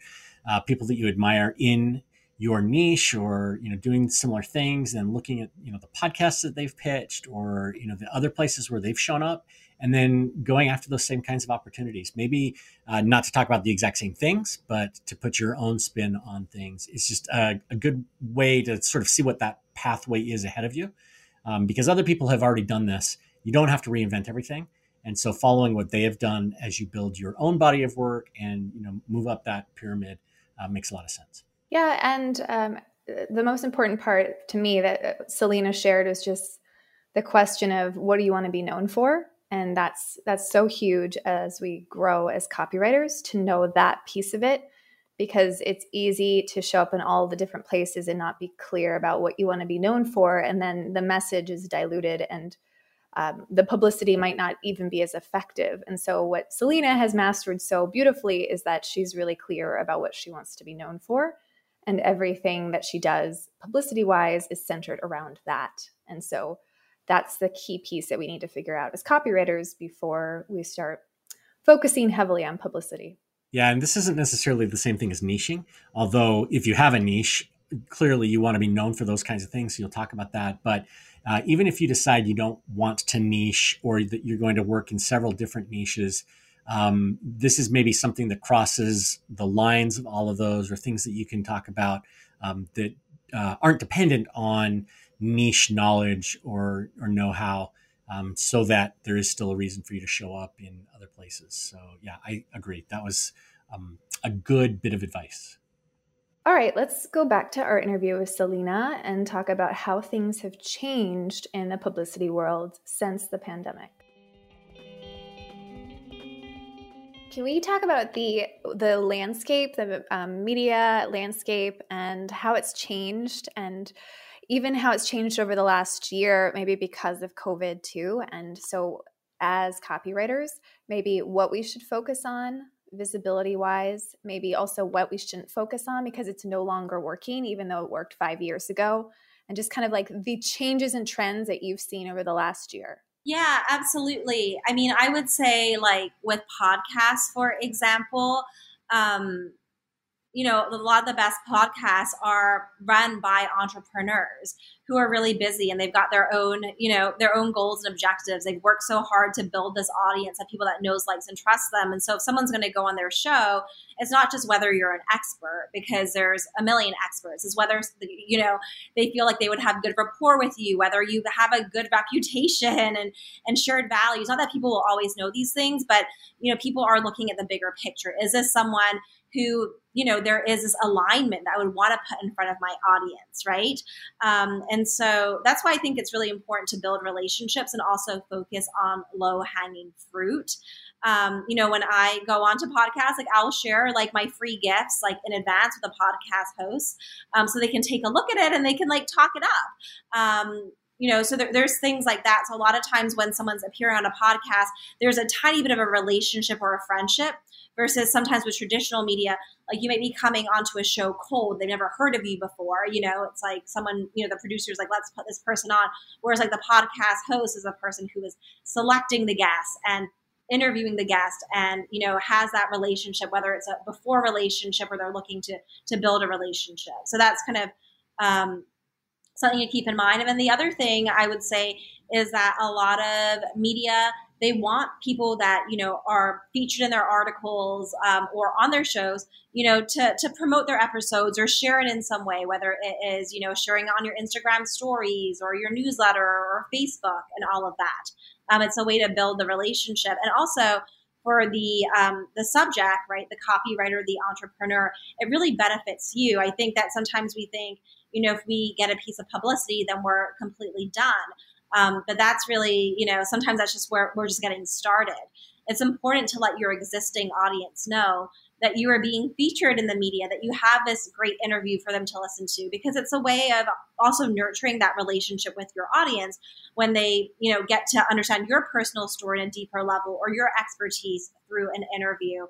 uh, people that you admire in your niche or you know doing similar things and looking at you know the podcasts that they've pitched or you know the other places where they've shown up and then going after those same kinds of opportunities. Maybe uh, not to talk about the exact same things but to put your own spin on things is just a, a good way to sort of see what that pathway is ahead of you. Um, because other people have already done this. You don't have to reinvent everything. And so following what they have done as you build your own body of work and you know move up that pyramid uh, makes a lot of sense yeah, and um, the most important part to me that uh, Selena shared was just the question of what do you want to be known for, and that's that's so huge as we grow as copywriters to know that piece of it because it's easy to show up in all the different places and not be clear about what you want to be known for and then the message is diluted and um, the publicity might not even be as effective. And so what selena has mastered so beautifully is that she's really clear about what she wants to be known for and everything that she does publicity wise is centered around that. And so that's the key piece that we need to figure out as copywriters before we start focusing heavily on publicity. Yeah and this isn't necessarily the same thing as niching although if you have a niche clearly you want to be known for those kinds of things so you'll talk about that. But uh, even if you decide you don't want to niche or that you're going to work in several different niches um, this is maybe something that crosses the lines of all of those or things that you can talk about um, that uh, aren't dependent on niche knowledge or, or know-how um, so that there is still a reason for you to show up in other places. So, yeah, I agree. That was um, a good bit of advice. All right, let's go back to our interview with Selena and talk about how things have changed in the publicity world since the pandemic. Can we talk about the the landscape, the um, media landscape, and how it's changed, and even how it's changed over the last year, maybe because of COVID too? And so, as copywriters, maybe what we should focus on visibility wise, maybe also what we shouldn't focus on because it's no longer working, even though it worked five years ago, and just kind of like the changes and trends that you've seen over the last year. Yeah, absolutely. I mean, I would say like with podcasts, for example, um, you know, a lot of the best podcasts are run by entrepreneurs who are really busy and they've got their own, you know, their own goals and objectives. They've worked so hard to build this audience of people that knows, likes, and trusts them. And so if someone's going to go on their show, it's not just whether you're an expert because there's a million experts. It's whether you know they feel like they would have good rapport with you, whether you have a good reputation and and shared values. Not that people will always know these things, but you know people are looking at the bigger picture. Is this someone who you know there is this alignment that I would want to put in front of my audience, right? Um, and so that's why I think it's really important to build relationships and also focus on low hanging fruit. Um, you know, when I go on to podcasts, like I'll share like my free gifts like in advance with the podcast host, um, so they can take a look at it and they can like talk it up. Um, you know, so there, there's things like that. So a lot of times when someone's appearing on a podcast, there's a tiny bit of a relationship or a friendship versus sometimes with traditional media, like you might be coming onto a show cold. They've never heard of you before. You know, it's like someone, you know, the producer's like, let's put this person on. Whereas like the podcast host is a person who is selecting the guests and interviewing the guest and you know has that relationship whether it's a before relationship or they're looking to to build a relationship so that's kind of um, something to keep in mind. And then the other thing i would say is that a lot of media they want people that you know are featured in their articles um, or on their shows you know to, to promote their episodes or share it in some way whether it is you know sharing on your instagram stories or your newsletter or facebook and all of that. Um, it's a way to build the relationship. And also for the um, the subject right the copywriter the entrepreneur it really benefits you. I think that sometimes we think you know if we get a piece of publicity then we're completely done um, but that's really, you know, sometimes that's just where we're just getting started. It's important to let your existing audience know that you are being featured in the media, that you have this great interview for them to listen to, because it's a way of also nurturing that relationship with your audience when they, you know, get to understand your personal story in a deeper level or your expertise through an interview.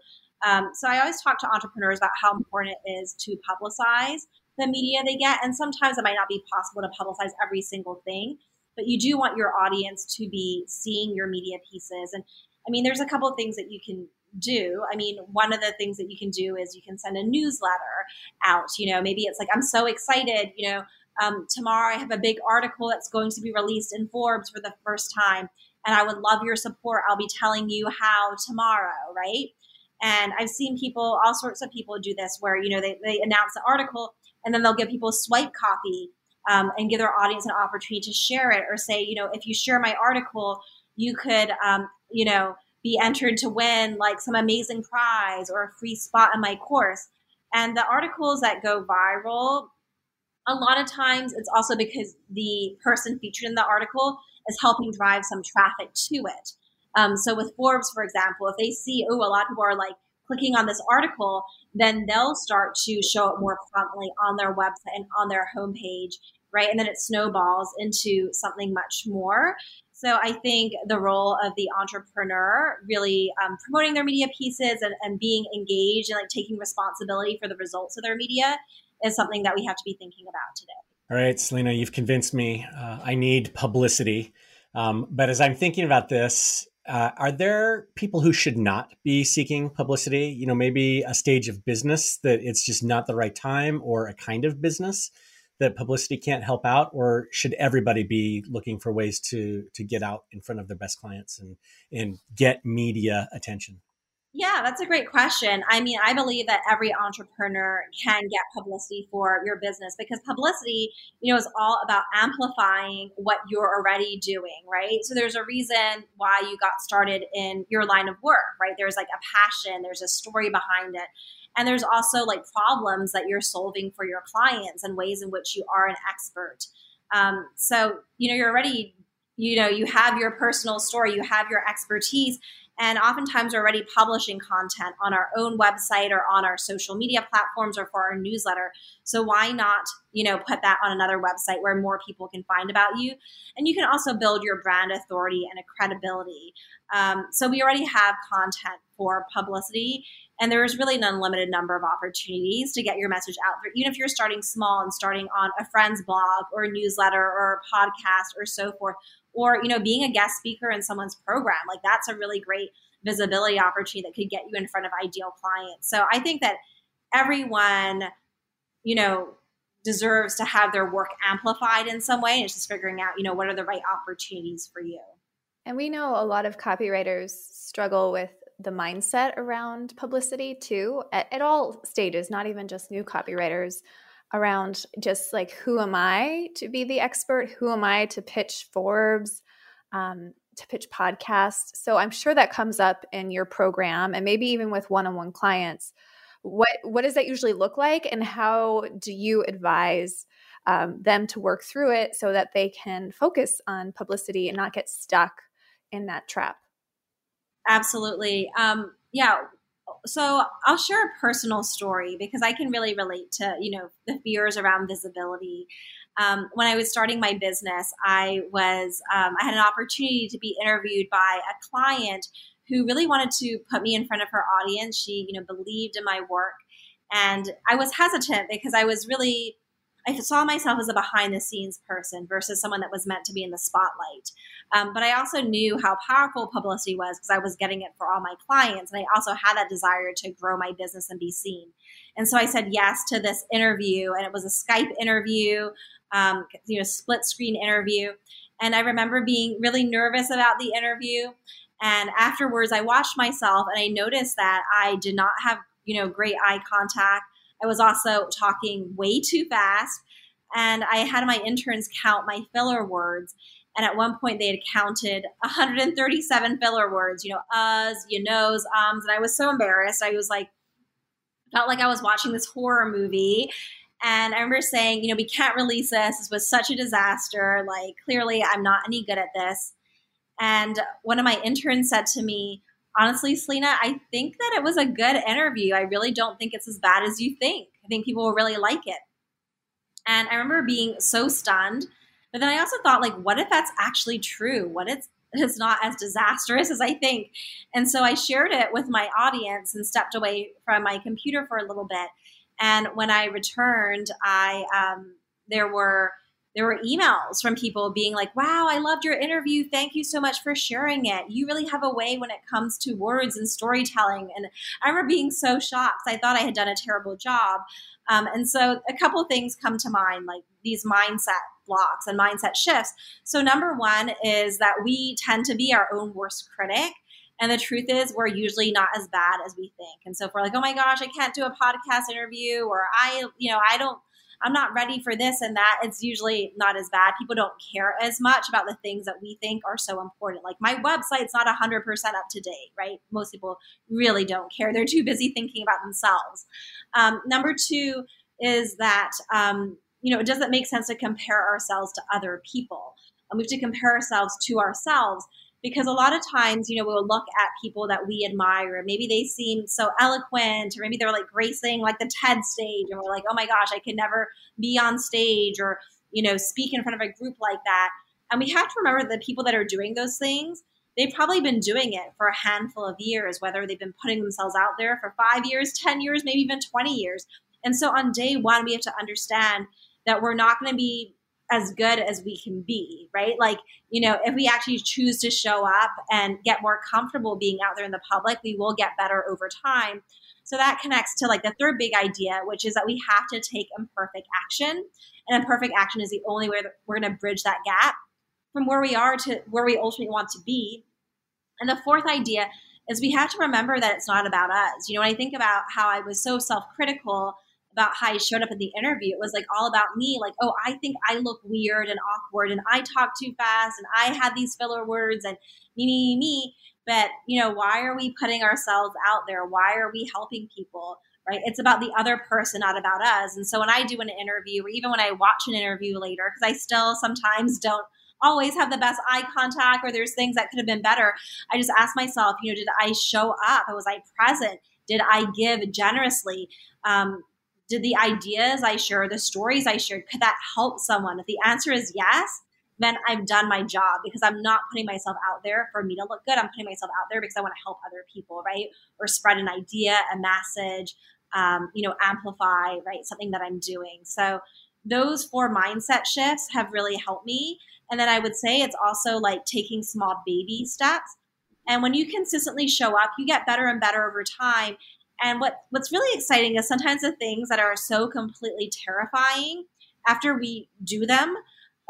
Um, so I always talk to entrepreneurs about how important it is to publicize the media they get, and sometimes it might not be possible to publicize every single thing but you do want your audience to be seeing your media pieces. And I mean, there's a couple of things that you can do. I mean, one of the things that you can do is you can send a newsletter out. You know, maybe it's like, I'm so excited, you know, um, tomorrow I have a big article that's going to be released in Forbes for the first time. And I would love your support. I'll be telling you how tomorrow, right? And I've seen people, all sorts of people do this where, you know, they, they announce the article and then they'll give people swipe copy um, and give their audience an opportunity to share it or say, you know, if you share my article, you could, um, you know, be entered to win like some amazing prize or a free spot in my course. And the articles that go viral, a lot of times it's also because the person featured in the article is helping drive some traffic to it. Um, so with Forbes, for example, if they see, oh, a lot of people are like clicking on this article, then they'll start to show up more prominently on their website and on their homepage right? And then it snowballs into something much more. So I think the role of the entrepreneur really um, promoting their media pieces and, and being engaged and like taking responsibility for the results of their media is something that we have to be thinking about today. All right, Selena, you've convinced me. Uh, I need publicity. Um, but as I'm thinking about this, uh, are there people who should not be seeking publicity? You know, maybe a stage of business that it's just not the right time or a kind of business that publicity can't help out, or should everybody be looking for ways to to get out in front of their best clients and and get media attention? Yeah, that's a great question. I mean, I believe that every entrepreneur can get publicity for your business because publicity, you know, is all about amplifying what you're already doing, right? So there's a reason why you got started in your line of work, right? There's like a passion, there's a story behind it. And there's also like problems that you're solving for your clients and ways in which you are an expert. Um, so, you know, you're already, you know, you have your personal story, you have your expertise and oftentimes we're already publishing content on our own website or on our social media platforms or for our newsletter. So why not you know put that on another website where more people can find about you? And you can also build your brand authority and a credibility. Um, so we already have content for publicity and there is really an unlimited number of opportunities to get your message out there. Even if you're starting small and starting on a friend's blog or a newsletter or a podcast or so forth or you know being a guest speaker in someone's program like that's a really great visibility opportunity that could get you in front of ideal clients. So i think that everyone you know deserves to have their work amplified in some way. And it's just figuring out you know what are the right opportunities for you. And we know a lot of copywriters struggle with the mindset around publicity too at, at all stages not even just new copywriters around just like who am I to be the expert? Who am I to pitch Forbes, um, to pitch podcasts? So I'm sure that comes up in your program and maybe even with one-on-one clients. What what does that usually look like, and how do you advise um, them to work through it so that they can focus on publicity and not get stuck in that trap? Absolutely. Um, yeah, so I'll share a personal story because I can really relate to you know the fears around visibility. Um, when I was starting my business, I was um, I had an opportunity to be interviewed by a client who really wanted to put me in front of her audience. She you know believed in my work, and I was hesitant because I was really I saw myself as a behind the scenes person versus someone that was meant to be in the spotlight. Um, but I also knew how powerful publicity was because I was getting it for all my clients. And I also had that desire to grow my business and be seen. And so I said yes to this interview, and it was a Skype interview, um, you know, split screen interview. And I remember being really nervous about the interview. And afterwards, I watched myself and I noticed that I did not have, you know, great eye contact. I was also talking way too fast. And I had my interns count my filler words. And at one point, they had counted 137 filler words, you know, us, you knows, ums. And I was so embarrassed. I was like, felt like I was watching this horror movie. And I remember saying, you know, we can't release this. This was such a disaster. Like, clearly, I'm not any good at this. And one of my interns said to me, honestly, Selena, I think that it was a good interview. I really don't think it's as bad as you think. I think people will really like it. And I remember being so stunned. But then I also thought, like, what if that's actually true? What if it's not as disastrous as I think? And so I shared it with my audience and stepped away from my computer for a little bit. And when I returned, I um, there were there were emails from people being like, wow, I loved your interview. Thank you so much for sharing it. You really have a way when it comes to words and storytelling. And I remember being so shocked. I thought I had done a terrible job. Um, and so a couple things come to mind, like these mindset blocks and mindset shifts. So, number one is that we tend to be our own worst critic. And the truth is, we're usually not as bad as we think. And so, if we're like, oh my gosh, I can't do a podcast interview, or I, you know, I don't I'm not ready for this and that, it's usually not as bad. People don't care as much about the things that we think are so important. Like my website's not 100% up to date, right? Most people really don't care. They're too busy thinking about themselves. Um, number two is that, um, you know, it doesn't make sense to compare ourselves to other people. And we have to compare ourselves to ourselves because a lot of times, you know, we'll look at people that we admire. Maybe they seem so eloquent, or maybe they're like gracing like the TED stage, and we're like, oh my gosh, I can never be on stage or, you know, speak in front of a group like that. And we have to remember the people that are doing those things, they've probably been doing it for a handful of years, whether they've been putting themselves out there for five years, 10 years, maybe even 20 years. And so on day one, we have to understand that we're not going to be as good as we can be, right? Like, you know, if we actually choose to show up and get more comfortable being out there in the public, we will get better over time. So that connects to like the third big idea, which is that we have to take imperfect action. And imperfect action is the only way that we're going to bridge that gap from where we are to where we ultimately want to be. And the fourth idea is we have to remember that it's not about us. You know, when I think about how I was so self critical about how I showed up at the interview, it was like all about me. Like, oh, I think I look weird and awkward and I talk too fast and I have these filler words and me, me, me. But, you know, why are we putting ourselves out there? Why are we helping people? Right? It's about the other person, not about us. And so when I do an interview, or even when I watch an interview later, because I still sometimes don't always have the best eye contact or there's things that could have been better. I just ask myself, you know, did I show up? Was I present? Did I give generously? Um, did the ideas I shared, the stories I shared, could that help someone? If the answer is yes, then I've done my job because I'm not putting myself out there for me to look good. I'm putting myself out there because I want to help other people, right? Or spread an idea, a message, um, you know, amplify, right? Something that I'm doing. So those four mindset shifts have really helped me. And then I would say it's also like taking small baby steps. And when you consistently show up, you get better and better over time. And what, what's really exciting is sometimes the things that are so completely terrifying, after we do them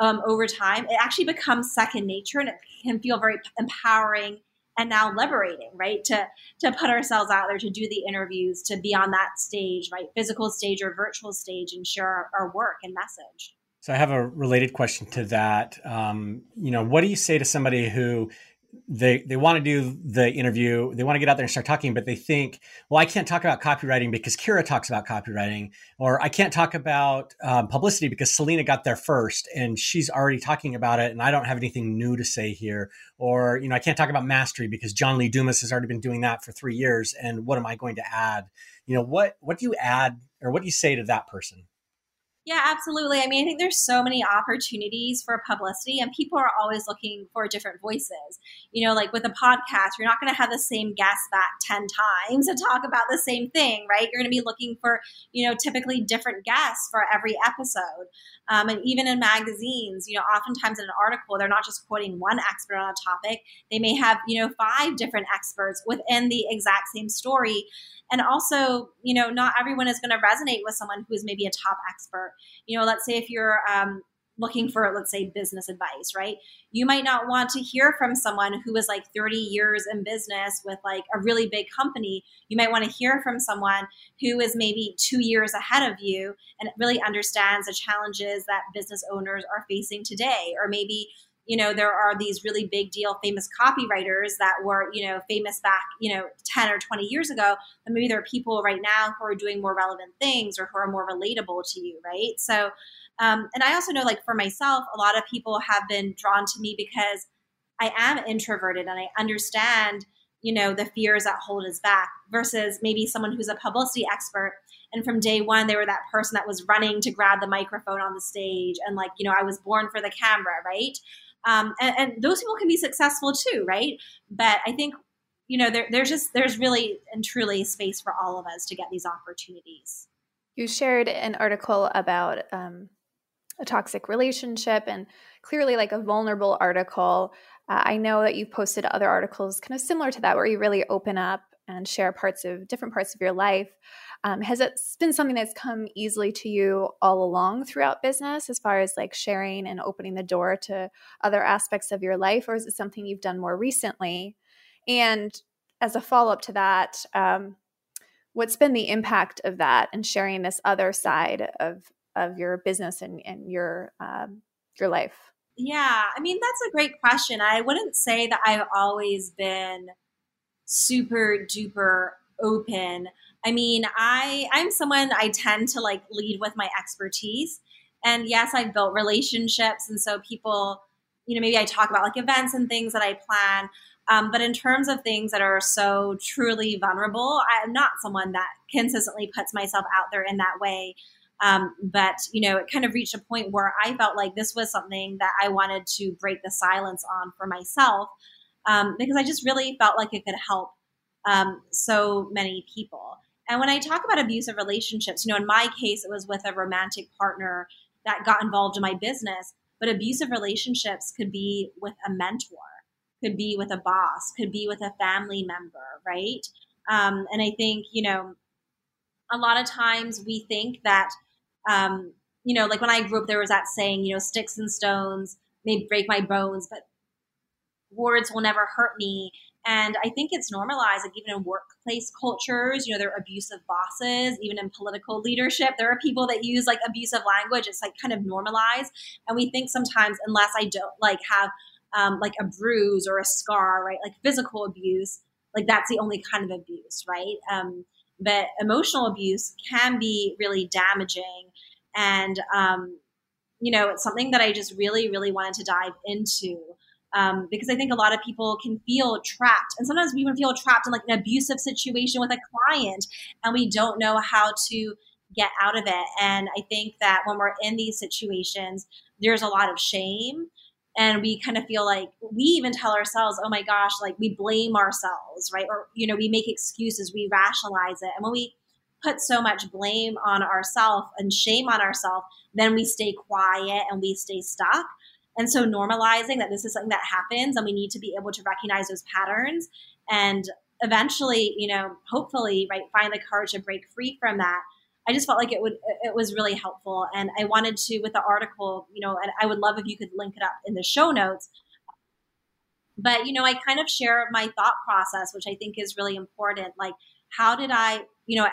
um, over time, it actually becomes second nature and it can feel very empowering and now liberating, right? To to put ourselves out there, to do the interviews, to be on that stage, right? Physical stage or virtual stage and share our, our work and message. So I have a related question to that. Um, you know, what do you say to somebody who they they want to do the interview, they want to get out there and start talking, but they think, well, I can't talk about copywriting because Kira talks about copywriting, or I can't talk about um, publicity because Selena got there first and she's already talking about it, and I don't have anything new to say here, or you know, I can't talk about mastery because John Lee Dumas has already been doing that for three years, and what am I going to add? You know, what what do you add, or what do you say to that person? Yeah, absolutely. I mean, I think there's so many opportunities for publicity, and people are always looking for different voices. You know, like with a podcast, you're not going to have the same guest back 10 times to talk about the same thing, right? You're going to be looking for, you know, typically different guests for every episode. Um, and even in magazines, you know, oftentimes in an article, they're not just quoting one expert on a topic, they may have, you know, five different experts within the exact same story. And also you know not everyone is going to resonate with someone who is maybe a top expert. You know let's say if you're um, looking for let's say business advice right? You might not want to hear from someone who is like 30 years in business with like a really big company. You might want to hear from someone who is maybe two years ahead of you and really understands the challenges that business owners are facing today. Or maybe you know there are these really big deal famous copywriters that were you know famous back you know 10 or 20 years ago but maybe there are people right now who are doing more relevant things or who are more relatable to you right? So um, and i also know like for myself a lot of people have been drawn to me because i am introverted and i understand you know the fears that hold us back versus maybe someone who's a publicity expert and from day one they were that person that was running to grab the microphone on the stage and like you know i was born for the camera right um, and, and, those people can be successful too, right? But I think you know there, there's just there's really and truly space for all of us to get these opportunities. You shared an article about um, a toxic relationship and clearly like a vulnerable article. Uh, I know that you've posted other articles kind of similar to that where you really open up and share parts of different parts of your life. Um, has it been something that's come easily to you all along throughout business, as far as like sharing and opening the door to other aspects of your life, or is it something you've done more recently? And as a follow up to that, um, what's been the impact of that and sharing this other side of of your business and, and your um, your life? Yeah, I mean that's a great question. I wouldn't say that I've always been super duper open I mean, I I'm someone I tend to like lead with my expertise. And yes, I've built relationships and so people, you know, maybe I talk about like events and things that I plan. Um, but in terms of things that are so truly vulnerable, I'm not someone that consistently puts myself out there in that way. Um, but you know, it kind of reached a point where I felt like this was something that I wanted to break the silence on for myself um, because I just really felt like it could help um, so many people. And when I talk about abusive relationships, you know, in my case, it was with a romantic partner that got involved in my business. But abusive relationships could be with a mentor, could be with a boss, could be with a family member, right? Um, and I think, you know, a lot of times we think that, um, you know, like when I grew up, there was that saying, you know, sticks and stones may break my bones, but words will never hurt me. And I think it's normalized, like even in workplace cultures, you know, there are abusive bosses, even in political leadership, there are people that use like abusive language. It's like kind of normalized. And we think sometimes, unless I don't like have um, like a bruise or a scar, right? Like physical abuse, like that's the only kind of abuse, right? Um, but emotional abuse can be really damaging. And, um, you know, it's something that I just really, really wanted to dive into um, because I think a lot of people can feel trapped, and sometimes we even feel trapped in like an abusive situation with a client, and we don't know how to get out of it. And I think that when we're in these situations, there's a lot of shame. And we kind of feel like we even tell ourselves, oh my gosh, like we blame ourselves, right? Or, you know, we make excuses, we rationalize it. And when we put so much blame on ourselves and shame on ourselves, then we stay quiet and we stay stuck. And so normalizing that this is something that happens and we need to be able to recognize those patterns and eventually, you know, hopefully, right, find the courage to break free from that. I just felt like it would it was really helpful and I wanted to with the article, you know, and I would love if you could link it up in the show notes. But, you know, I kind of share my thought process, which I think is really important. Like, how did I, you know,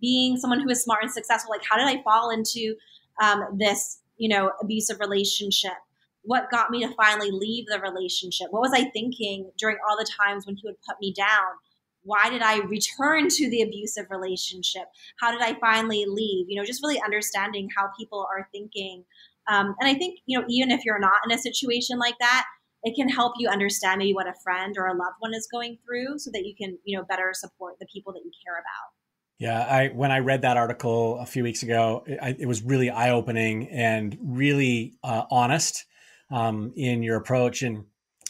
being someone who is smart and successful, like how did I fall into um, this you know, abusive relationship? What got me to finally leave the relationship? What was I thinking during all the times when he would put me down? Why did I return to the abusive relationship? How did I finally leave? You know, just really understanding how people are thinking. Um, and I think, you know, even if you're not in a situation like that, it can help you understand maybe what a friend or a loved one is going through so that you can, you know, better support the people that you care about. Yeah, I when I read that article a few weeks ago, it, it was really eye opening and really uh, honest um, in your approach. And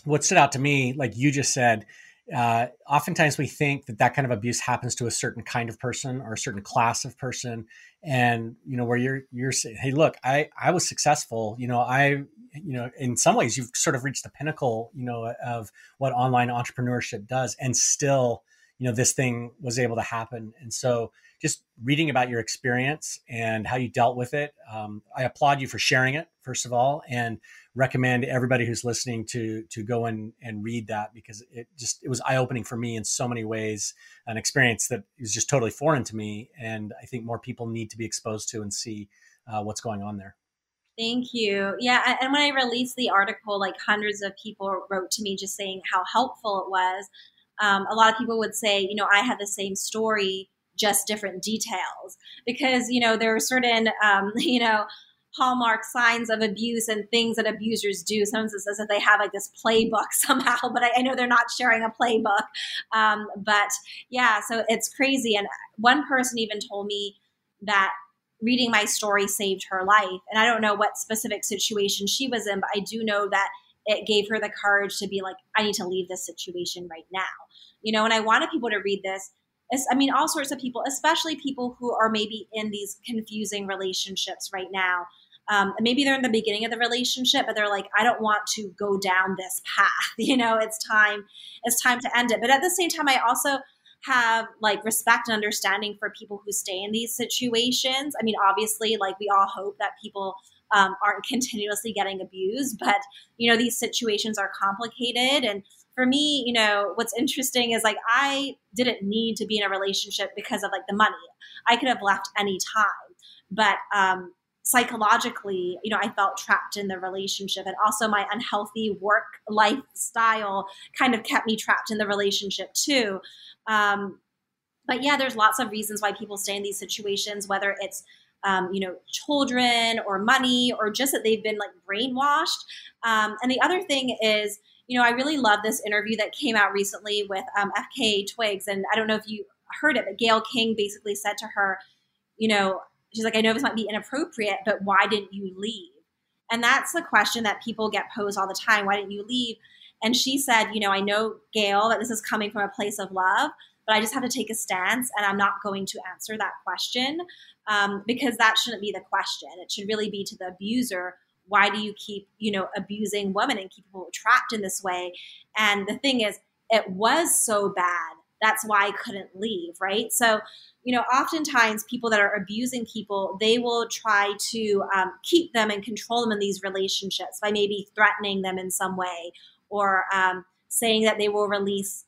what stood out to me, like you just said, uh, oftentimes we think that that kind of abuse happens to a certain kind of person or a certain class of person, and you know where you're you're saying, hey, look, I I was successful. You know, I you know in some ways you've sort of reached the pinnacle, you know, of what online entrepreneurship does, and still you know this thing was able to happen. And so just reading about your experience and how you dealt with it um, i applaud you for sharing it first of all and recommend everybody who's listening to to go and and read that because it just it was eye-opening for me in so many ways an experience that is just totally foreign to me and i think more people need to be exposed to and see uh, what's going on there Thank you. Yeah, and when I released the article, like hundreds of people wrote to me just saying how helpful it was um, a lot of people would say, you know, I had the same story, just different details, because you know there are certain, um, you know, hallmark signs of abuse and things that abusers do. Sometimes it says that they have like this playbook somehow, but I, I know they're not sharing a playbook. Um, but yeah, so it's crazy. And one person even told me that reading my story saved her life. And I don't know what specific situation she was in, but I do know that it gave her the courage to be like, I need to leave this situation right now you know, and I wanted people to read this. I mean, all sorts of people, especially people who are maybe in these confusing relationships right now. Um, maybe they're in the beginning of the relationship, but they're like, I don't want to go down this path. You know, it's time, it's time to end it. But at the same time, I also have like respect and understanding for people who stay in these situations. I mean, obviously, like we all hope that people um, aren't continuously getting abused, but you know, these situations are complicated and for me, you know, what's interesting is like I didn't need to be in a relationship because of like the money. I could have left any time. But um, psychologically, you know, I felt trapped in the relationship. And also my unhealthy work lifestyle kind of kept me trapped in the relationship too. Um, but yeah, there's lots of reasons why people stay in these situations, whether it's um, you know, children or money or just that they've been like brainwashed. Um, and the other thing is, you know, I really love this interview that came out recently with um, FKA Twigs. And I don't know if you heard it, but Gayle King basically said to her, you know, she's like, I know this might be inappropriate, but why didn't you leave? And that's the question that people get posed all the time. Why didn't you leave? And she said, you know, I know, Gayle, that this is coming from a place of love, but I just have to take a stance and I'm not going to answer that question um, because that shouldn't be the question. It should really be to the abuser why do you keep you know abusing women and keep people trapped in this way? And the thing is it was so bad. That's why i couldn't leave right? So you know oftentimes people that are abusing people they will try to um, keep them and control them in these relationships by maybe threatening them in some way or um, saying that they will release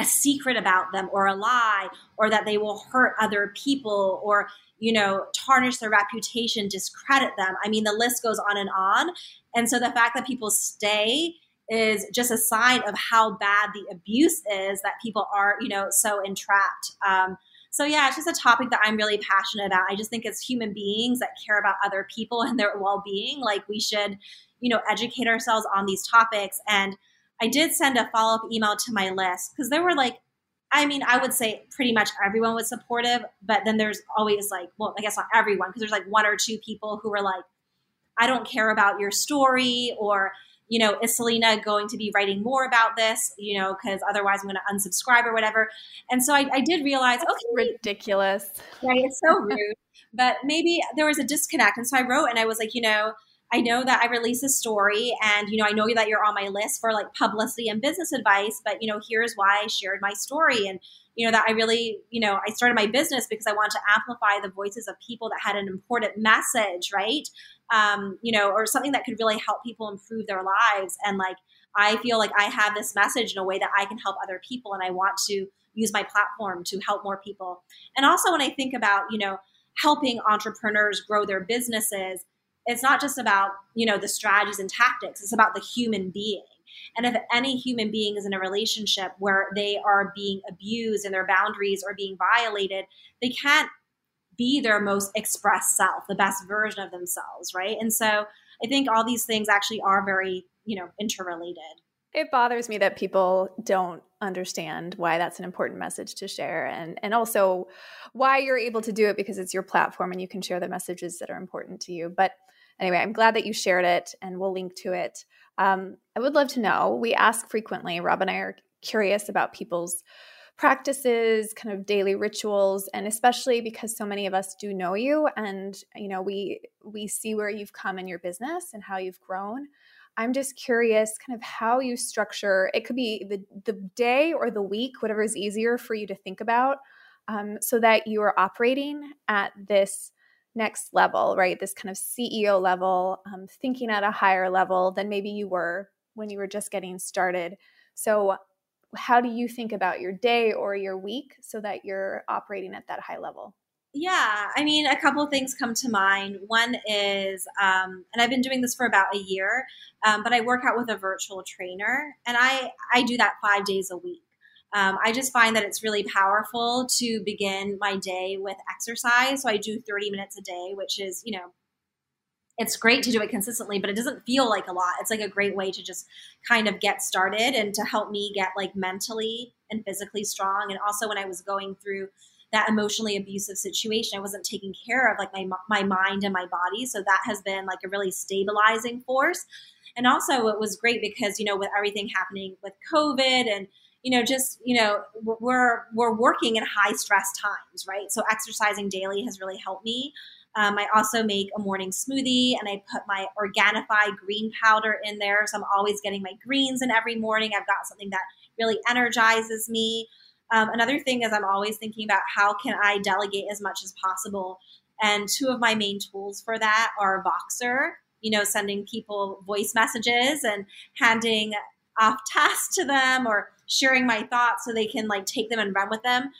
a secret about them or a lie or that they will hurt other people or you know tarnish their reputation discredit them. I mean the list goes on and on. And so the fact that people stay is just a sign of how bad the abuse is that people are you know so entrapped. Um, so yeah it's just a topic that i'm really passionate about. I just think as human beings that care about other people and their well-being like we should you know educate ourselves on these topics and I did send a follow up email to my list because there were like, I mean, I would say pretty much everyone was supportive, but then there's always like, well, I guess not everyone, because there's like one or two people who were like, I don't care about your story, or, you know, is Selena going to be writing more about this, you know, because otherwise I'm going to unsubscribe or whatever. And so I, I did realize, That's okay, ridiculous. Right. It's so rude. but maybe there was a disconnect. And so I wrote and I was like, you know, I know that I release a story and you know I know that you're on my list for like publicity and business advice but you know here's why I shared my story and you know that I really you know I started my business because I wanted to amplify the voices of people that had an important message right? Um, you know or something that could really help people improve their lives. And like I feel like I have this message in a way that I can help other people and I want to use my platform to help more people. And also when I think about you know helping entrepreneurs grow their businesses it's not just about you know the strategies and tactics it's about the human being. And if any human being is in a relationship where they are being abused and their boundaries are being violated they can't be their most expressed self the best version of themselves right? And so i think all these things actually are very you know interrelated. It bothers me that people don't understand why that's an important message to share and and also why you're able to do it because it's your platform and you can share the messages that are important to you. But anyway, I'm glad that you shared it and we'll link to it. Um, I would love to know. We ask frequently, Rob and I are curious about people's practices, kind of daily rituals, and especially because so many of us do know you and you know we we see where you've come in your business and how you've grown. I'm just curious kind of how you structure it could be the the day or the week, whatever is easier for you to think about, um, so that you are operating at this next level, right? This kind of CEO level, um, thinking at a higher level than maybe you were when you were just getting started. So, how do you think about your day or your week so that you're operating at that high level? Yeah, I mean, a couple things come to mind. One is, um, and I've been doing this for about a year, um, but I work out with a virtual trainer, and I I do that five days a week. Um, I just find that it's really powerful to begin my day with exercise. So I do 30 minutes a day, which is, you know, it's great to do it consistently, but it doesn't feel like a lot. It's like a great way to just kind of get started and to help me get like mentally and physically strong. And also when I was going through that emotionally abusive situation, I wasn't taking care of like my my mind and my body. So that has been like a really stabilizing force. And also it was great because, you know, with everything happening with COVID and you know, just, you know, we're, we're working in high stress times, right? So exercising daily has really helped me. Um, I also make a morning smoothie and I put my Organifi green powder in there. So I'm always getting my greens in every morning. I've got something that really energizes me. Um, another thing is I'm always thinking about how can I delegate as much as possible. And two of my main tools for that are Voxer, you know, sending people voice messages and handing off tasks to them or sharing my thoughts so they can like take them and run with them.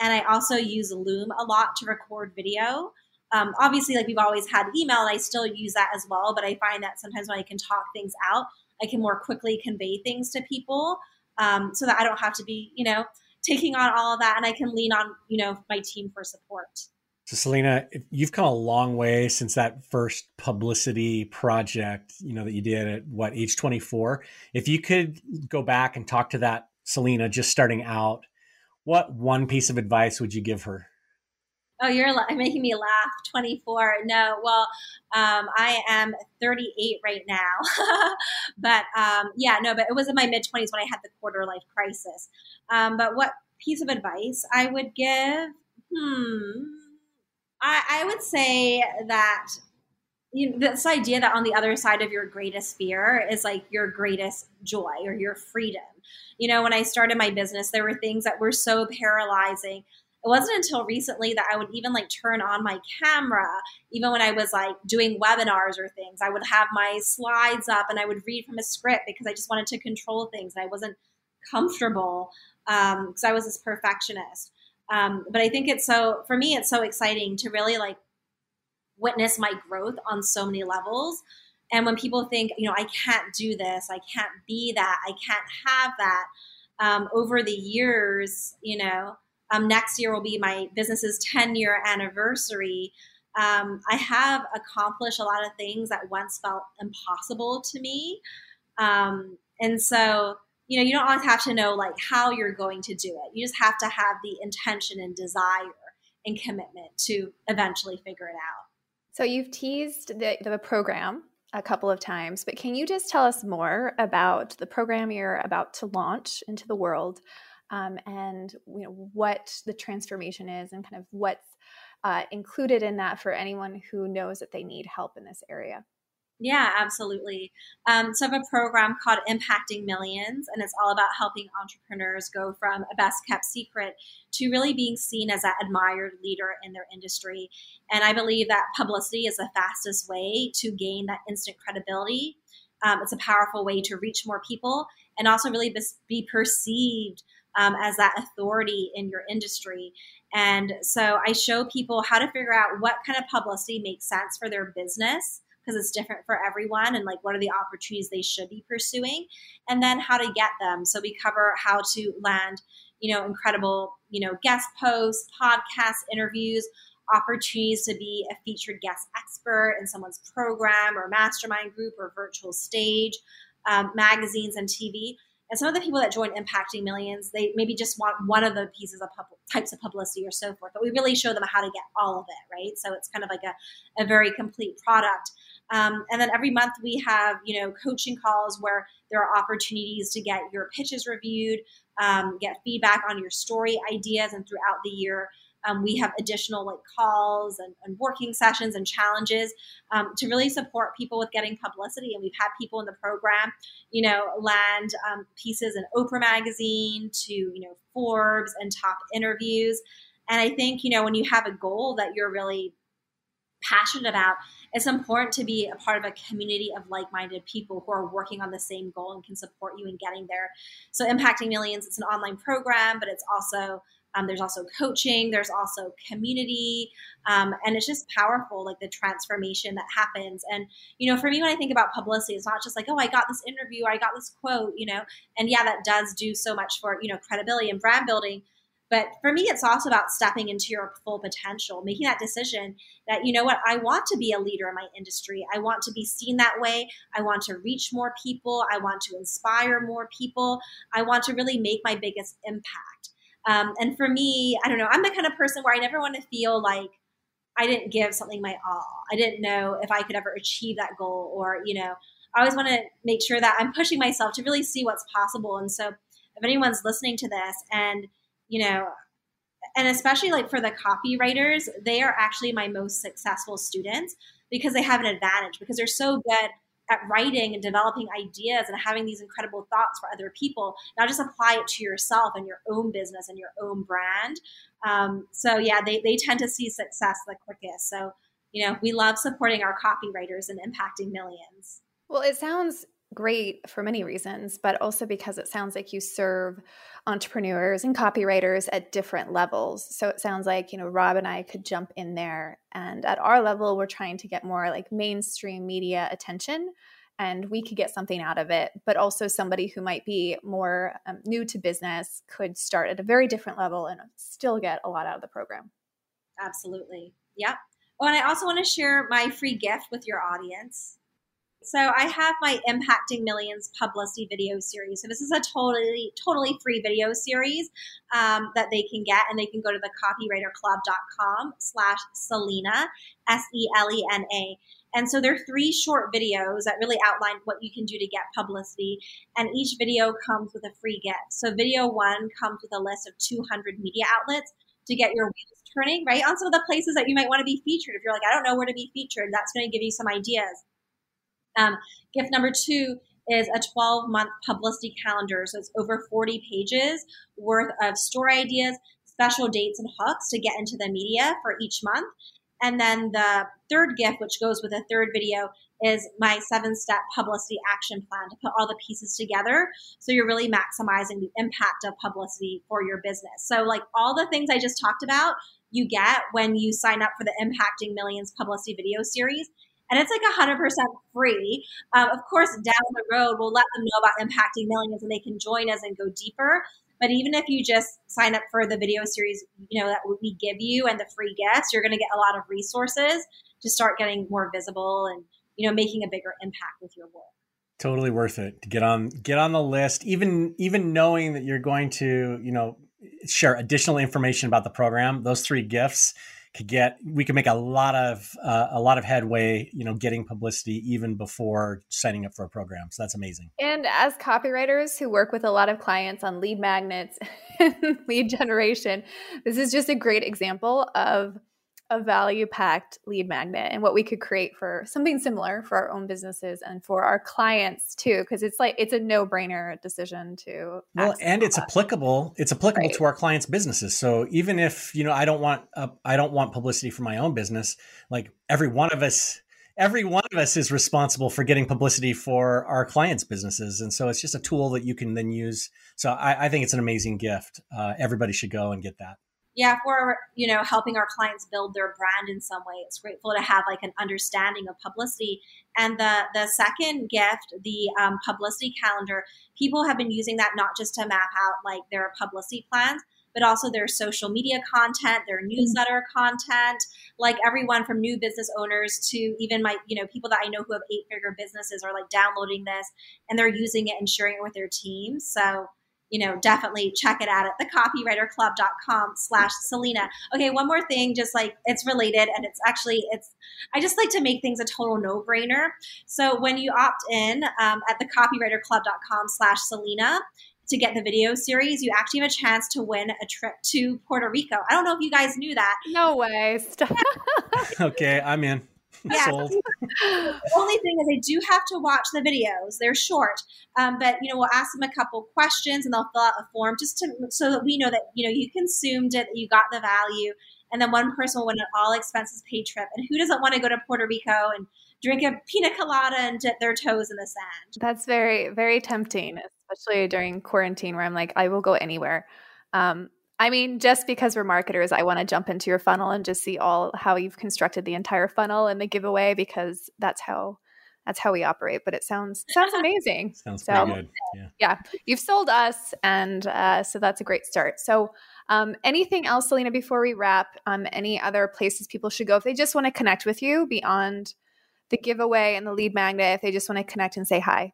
And I also use Loom a lot to record video. Um, obviously, like we've always had email, and I still use that as well. But I find that sometimes when I can talk things out, I can more quickly convey things to people, um, so that I don't have to be, you know, taking on all of that, and I can lean on, you know, my team for support. So, Selena, you've come a long way since that first publicity project, you know, that you did at what age 24. If you could go back and talk to that Selena just starting out, what one piece of advice would you give her? Oh, you're making me laugh. 24. No, well, um, I am 38 right now. but um, yeah, no, but it was in my mid 20s when I had the quarter life crisis. Um, but what piece of advice I would give? Hmm. I, I would say that you know, this idea that on the other side of your greatest fear is like your greatest joy or your freedom. You know, when I started my business, there were things that were so paralyzing it wasn't until recently that I would even like turn on my camera, even when I was like doing webinars or things. I would have my slides up and I would read from a script because I just wanted to control things. And I wasn't comfortable because um, I was this perfectionist. Um, but I think it's so, for me, it's so exciting to really like witness my growth on so many levels. And when people think, you know, I can't do this, I can't be that, I can't have that, um, over the years, you know, um, next year will be my business's 10 year anniversary. Um, I have accomplished a lot of things that once felt impossible to me. Um, and so, you know, you don't always have to know like how you're going to do it. You just have to have the intention and desire and commitment to eventually figure it out. So you've teased the, the program a couple of times, but can you just tell us more about the program you're about to launch into the world? um, and you know what the transformation is and kind of what's uh, included in that for anyone who knows that they need help in this area. Yeah, absolutely. Um, so I have a program called Impacting Millions, and it's all about helping entrepreneurs go from a best kept secret to really being seen as an admired leader in their industry. And I believe that publicity is the fastest way to gain that instant credibility. Um, it's a powerful way to reach more people and also really be perceived um, as that authority in your industry. And so I show people how to figure out what kind of publicity makes sense for their business because it's different for everyone and like what are the opportunities they should be pursuing and then how to get them. So we cover how to land, you know, incredible, you know, guest posts, podcast interviews, opportunities to be a featured guest expert in someone's program or mastermind group or virtual stage, um, magazines and TV. And some of the people that join Impacting Millions, they maybe just want one of the pieces of pub- types of publicity or so forth, but we really show them how to get all of it, right? So it's kind of like a, a very complete product. Um, and then every month we have, you know, coaching calls where there are opportunities to get your pitches reviewed, um, get feedback on your story ideas, and throughout the year, um, we have additional like calls and, and working sessions and challenges um, to really support people with getting publicity. And we've had people in the program, you know, land um, pieces in Oprah magazine to you know Forbes and top interviews. And I think you know when you have a goal that you're really passionate about, it's important to be a part of a community of like-minded people who are working on the same goal and can support you in getting there. So impacting millions, it's an online program, but it's also um, there's also coaching, there's also community, um, and it's just powerful, like the transformation that happens. And, you know, for me, when I think about publicity, it's not just like, oh, I got this interview, I got this quote, you know, and yeah, that does do so much for, you know, credibility and brand building. But for me, it's also about stepping into your full potential, making that decision that, you know what, I want to be a leader in my industry. I want to be seen that way. I want to reach more people. I want to inspire more people. I want to really make my biggest impact. Um, and for me, I don't know, I'm the kind of person where I never want to feel like I didn't give something my all. I didn't know if I could ever achieve that goal or, you know, I always want to make sure that I'm pushing myself to really see what's possible. And so if anyone's listening to this and, you know, and especially like for the copywriters, they are actually my most successful students because they have an advantage because they're so good at writing and developing ideas and having these incredible thoughts for other people. Now just apply it to yourself and your own business and your own brand. Um, so yeah, they, they tend to see success the quickest. So, you know, we love supporting our copywriters and impacting millions. Well, it sounds great for many reasons, but also because it sounds like you serve entrepreneurs and copywriters at different levels. So it sounds like, you know, Rob and I could jump in there. And at our level, we're trying to get more like mainstream media attention and we could get something out of it. But also, somebody who might be more um, new to business could start at a very different level and still get a lot out of the program. Absolutely. Yep. Oh, and I also want to share my free gift with your audience. So I have my Impacting Millions publicity video series. So this is a totally, totally free video series um, that they can get, and they can go to the copywriterclub.com slash Selena, S-E-L-E-N-A. And so there are three short videos that really outline what you can do to get publicity. And each video comes with a free gift. So video one comes with a list of 200 media outlets to get your wheels turning, right? On some of the places that you might want to be featured. If you're like, I don't know where to be featured, that's going to give you some ideas. Um, gift number two is a 12 month publicity calendar. So it's over 40 pages worth of store ideas, special dates and hooks to get into the media for each month. And then the third gift, which goes with a third video, is my seven step publicity action plan to put all the pieces together. So you're really maximizing the impact of publicity for your business. So, like all the things I just talked about, you get when you sign up for the Impacting Millions publicity video series. And it's like 100% free. Um, of course, down the road, we'll let them know about Impacting Millions and they can join us and go deeper. But even if you just sign up for the video series, you know, that we give you and the free gifts, you're going to get a lot of resources to start getting more visible and, you know, making a bigger impact with your work. Totally worth it to get on get on the list. Even even knowing that you're going to, you know, share additional information about the program, those three gifts could get we could make a lot of uh, a lot of headway you know getting publicity even before signing up for a program. So that's amazing. And as copywriters who work with a lot of clients on lead magnets and lead generation this is just a great example of a value packed lead magnet and what we could create for something similar for our own businesses and for our clients too because it's like it's a no brainer decision to well and it's applicable it's applicable right. to our clients businesses. So even if you know i don't want uh, i don't want publicity for my own business like every one of us every one of us is responsible for getting publicity for our clients businesses. And so it's just a tool that you can then use. So i, I think it's an amazing gift. Uh, everybody should go and get that yeah, if we're, you know, helping our clients build their brand in some way, it's grateful to have like an understanding of publicity. And the the second gift, the um, publicity calendar, people have been using that not just to map out like their publicity plans, but also their social media content, their newsletter content, like everyone from new business owners to even my, you know, people that I know who have eight figure businesses are like downloading this and they're using it and sharing it with their teams. So you know, definitely check it out at thecopywriterclub.com slash Selena. Okay, one more thing, just like it's related and it's actually, it's, I just like to make things a total no brainer. So when you opt in um, at thecopywriterclub.com slash Selena, to get the video series, you actually have a chance to win a trip to Puerto Rico. I don't know if you guys knew that. No way. okay, I'm in. Yeah. The only thing is, they do have to watch the videos. They're short, um, but you know we'll ask them a couple questions and they'll fill out a form just to so that we know that you know you consumed it, that you got the value, and then one person will win an all expenses paid trip. And who doesn't want to go to Puerto Rico and drink a pina colada and dip their toes in the sand? That's very very tempting, especially during quarantine where I'm like I will go anywhere. Um, I mean, just because we're marketers, I want to jump into your funnel and just see all how you've constructed the entire funnel and the giveaway because that's how that's how we operate. But it sounds sounds amazing. sounds so, pretty good. Yeah. yeah, you've sold us, and uh, so that's a great start. So, um, anything else, Selena? Before we wrap, um, any other places people should go if they just want to connect with you beyond the giveaway and the lead magnet? If they just want to connect and say hi.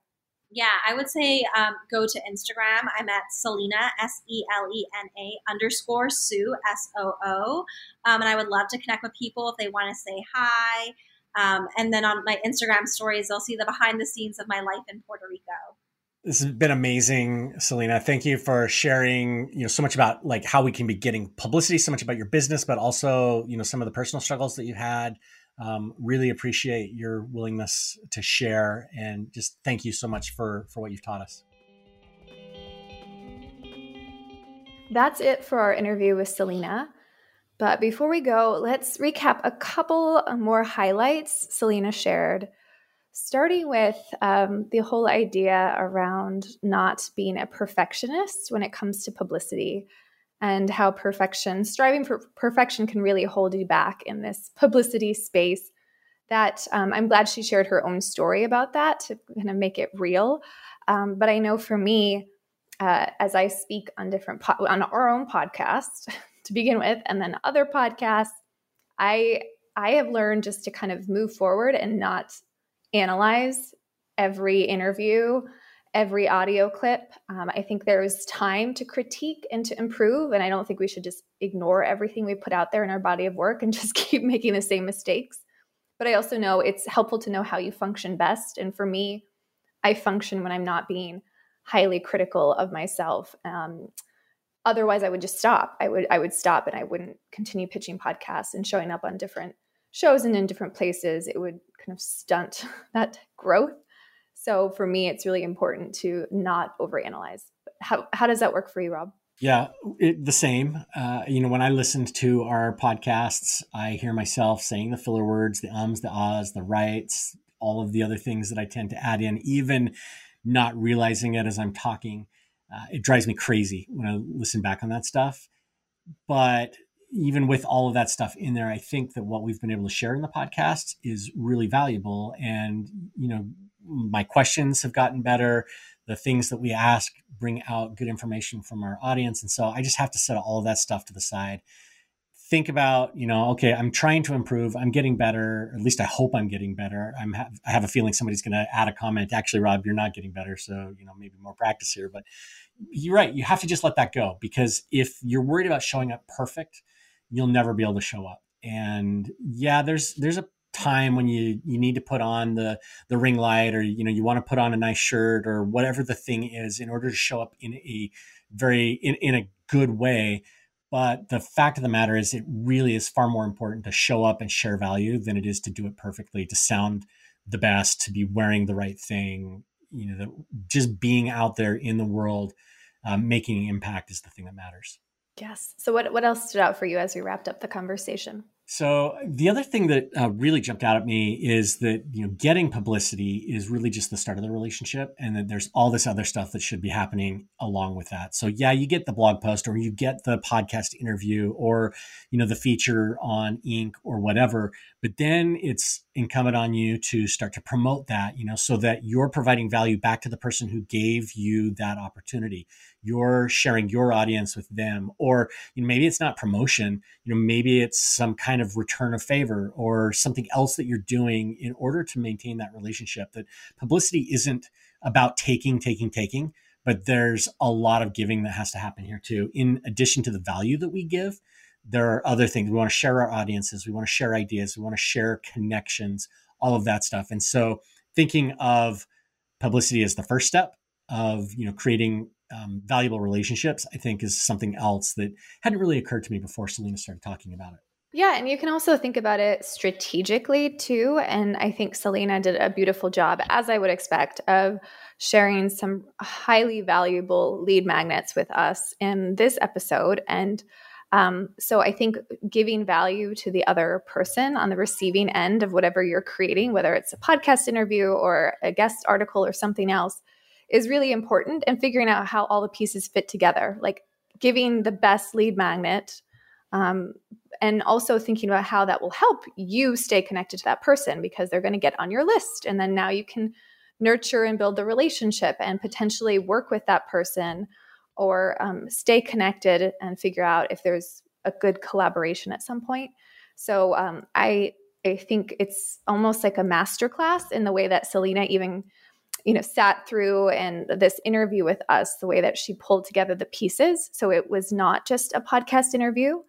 Yeah, I would say um, go to Instagram. I'm at Selena, S E L E N A underscore Soo, S O O. Um, and I would love to connect with people if they want to say hi. Um, and then on my Instagram stories, they'll see the behind the scenes of my life in Puerto Rico. This has been amazing, Selena. Thank you for sharing, you know, so much about like how we can be getting publicity, so much about your business, but also, you know, some of the personal struggles that you've had um, really appreciate your willingness to share and just thank you so much for for what you've taught us. That's it for our interview with selena. But before we go let's recap a couple more highlights selena shared starting with um, the whole idea around not being a perfectionist when it comes to publicity and how perfection, striving for perfection, can really hold you back in this publicity space. That um, I'm glad she shared her own story about that to kind of make it real. Um, but I know for me, uh, as I speak on different po- on our own podcast to begin with, and then other podcasts, I I have learned just to kind of move forward and not analyze every interview every audio clip. Um, I think there is time to critique and to improve. And I don't think we should just ignore everything we put out there in our body of work and just keep making the same mistakes. But I also know it's helpful to know how you function best. And for me, I function when I'm not being highly critical of myself. Um, otherwise, I would just stop. I would I would stop and I wouldn't continue pitching podcasts and showing up on different shows and in different places. It would kind of stunt that growth. So for me, it's really important to not overanalyze. How, how does that work for you, Rob? Yeah, it, the same. Uh, you know, when I listened to our podcasts, I hear myself saying the filler words, the ums, the ahs, the rights, all of the other things that I tend to add in, even not realizing it as I'm talking. Uh, it drives me crazy when I listen back on that stuff. But even with all of that stuff in there, I think that what we've been able to share in the podcast is really valuable. And, you know, my questions have gotten better. The things that we ask bring out good information from our audience. And so I just have to set all that stuff to the side. Think about, you know, okay, I'm trying to improve. I'm getting better. At least I hope I'm getting better. I'm ha- I have a feeling somebody's going to add a comment. Actually, Rob, you're not getting better. So, you know, maybe more practice here. But you're right. You have to just let that go because if you're worried about showing up perfect, you'll never be able to show up. And yeah, there's there's a time when you you need to put on the the ring light or you know you want to put on a nice shirt or whatever the thing is in order to show up in a very in, in a good way. But the fact of the matter is it really is far more important to show up and share value than it is to do it perfectly to sound the best to be wearing the right thing you know the, just being out there in the world um, making an impact is the thing that matters. Yes. So what, what else stood out for you as we wrapped up the conversation so the other thing that uh, really jumped out at me is that you know getting publicity is really just the start of the relationship, and that there's all this other stuff that should be happening along with that. So yeah, you get the blog post, or you get the podcast interview, or you know the feature on Inc. or whatever, but then it's incumbent on you to start to promote that, you know, so that you're providing value back to the person who gave you that opportunity. You're sharing your audience with them, or you know, maybe it's not promotion, you know, maybe it's some kind of return of favor or something else that you're doing in order to maintain that relationship. That publicity isn't about taking, taking, taking, but there's a lot of giving that has to happen here too, in addition to the value that we give there are other things. We want to share our audiences. We want to share ideas. We want to share connections, all of that stuff. And so thinking of publicity as the first step of, you know, creating um, valuable relationships, I think is something else that hadn't really occurred to me before Selena started talking about it. Yeah, and you can also think about it strategically too. And I think Selena did a beautiful job, as I would expect, of sharing some highly valuable lead magnets with us in this episode. And um, so I think giving value to the other person on the receiving end of whatever you're creating, whether it's a podcast interview or a guest article or something else, is really important. And figuring out how all the pieces fit together, like giving the best lead magnet. Um, and also thinking about how that will help you stay connected to that person because they're going to get on your list. And then now you can nurture and build the relationship and potentially work with that person or um, stay connected and figure out if there's a good collaboration at some point. So um, I I think it's almost like a masterclass in the way that Selena even you know sat through and this interview with us the way that she pulled together the pieces so it was not just a podcast interview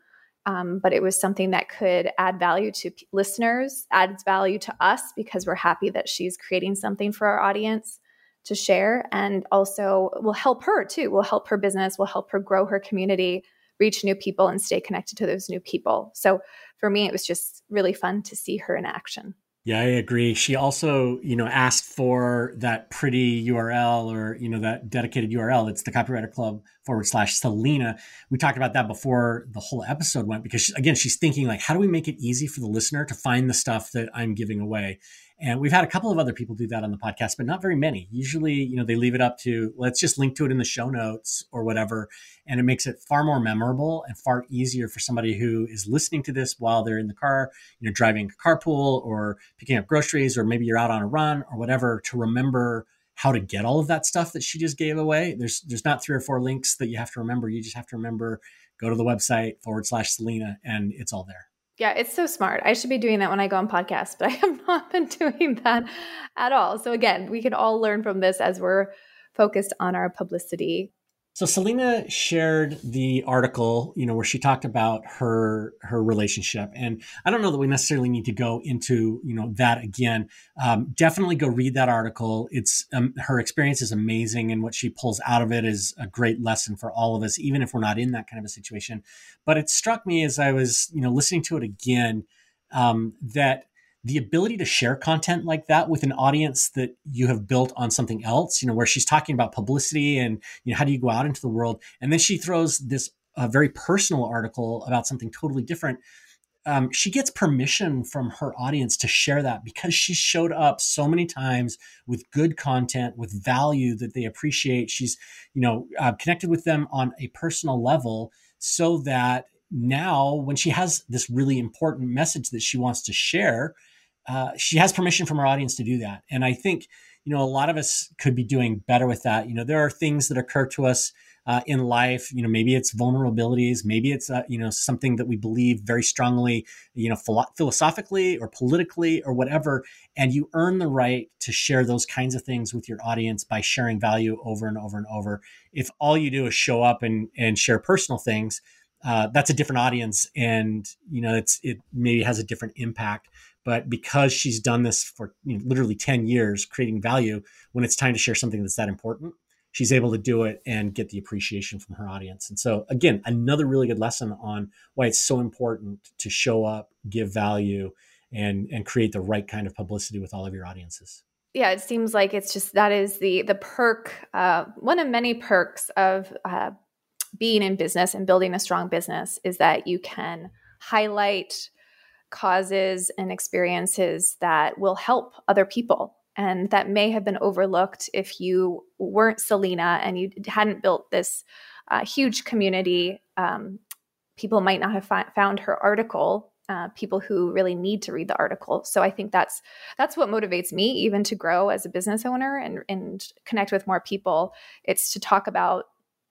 um, but it was something that could add value to p- listeners adds value to us because we're happy that she's creating something for our audience to share and also will help her too will help her business will help her grow her community reach new people and stay connected to those new people so for me it was just really fun to see her in action yeah, I agree. She also, you know, asked for that pretty URL or, you know, that dedicated URL. It's the copywriter club forward slash Selena. We talked about that before the whole episode went because, again, she's thinking like, how do we make it easy for the listener to find the stuff that I'm giving away? And we've had a couple of other people do that on the podcast, but not very many. Usually, you know, they leave it up to let's just link to it in the show notes or whatever. And it makes it far more memorable and far easier for somebody who is listening to this while they're in the car, you know, driving a carpool or picking up groceries, or maybe you're out on a run or whatever to remember how to get all of that stuff that she just gave away. There's there's not three or four links that you have to remember. You just have to remember, go to the website forward slash Selena and it's all there. Yeah, it's so smart. I should be doing that when I go on podcasts, but I have not been doing that at all. So again, we can all learn from this as we're focused on our publicity so Selena shared the article, you know, where she talked about her her relationship, and I don't know that we necessarily need to go into you know that again. Um, definitely go read that article. It's um, her experience is amazing, and what she pulls out of it is a great lesson for all of us, even if we're not in that kind of a situation. But it struck me as I was you know listening to it again um, that the ability to share content like that with an audience that you have built on something else, you know, where she's talking about publicity and you know how do you go out into the world, and then she throws this uh, very personal article about something totally different. Um, she gets permission from her audience to share that because she showed up so many times with good content, with value that they appreciate. She's, you know, uh, connected with them on a personal level so that now when she has this really important message that she wants to share, uh, she has permission from her audience to do that. And I think, you know, a lot of us could be doing better with that. You know, there are things that occur to us uh, in life. You know, maybe it's vulnerabilities, maybe it's uh, you know something that we believe very strongly, you know, philo- philosophically or politically or whatever, and you earn the right to share those kinds of things with your audience by sharing value over and over and over. If all you do is show up and and share personal things, uh, that's a different audience, and you know, it's it maybe has a different impact but because she's done this for you know, literally 10 years creating value when it's time to share something that's that important she's able to do it and get the appreciation from her audience. And so again another really good lesson on why it's so important to show up give value and and create the right kind of publicity with all of your audiences. Yeah it seems like it's just that is the the perk uh, one of many perks of uh, being in business and building a strong business is that you can highlight causes and experiences that will help other people and that may have been overlooked if you weren't Selena and you hadn't built this uh, huge community. Um, people might not have fi- found her article. Uh, people who really need to read the article. So I think that's that's what motivates me even to grow as a business owner and and connect with more people. It's to talk about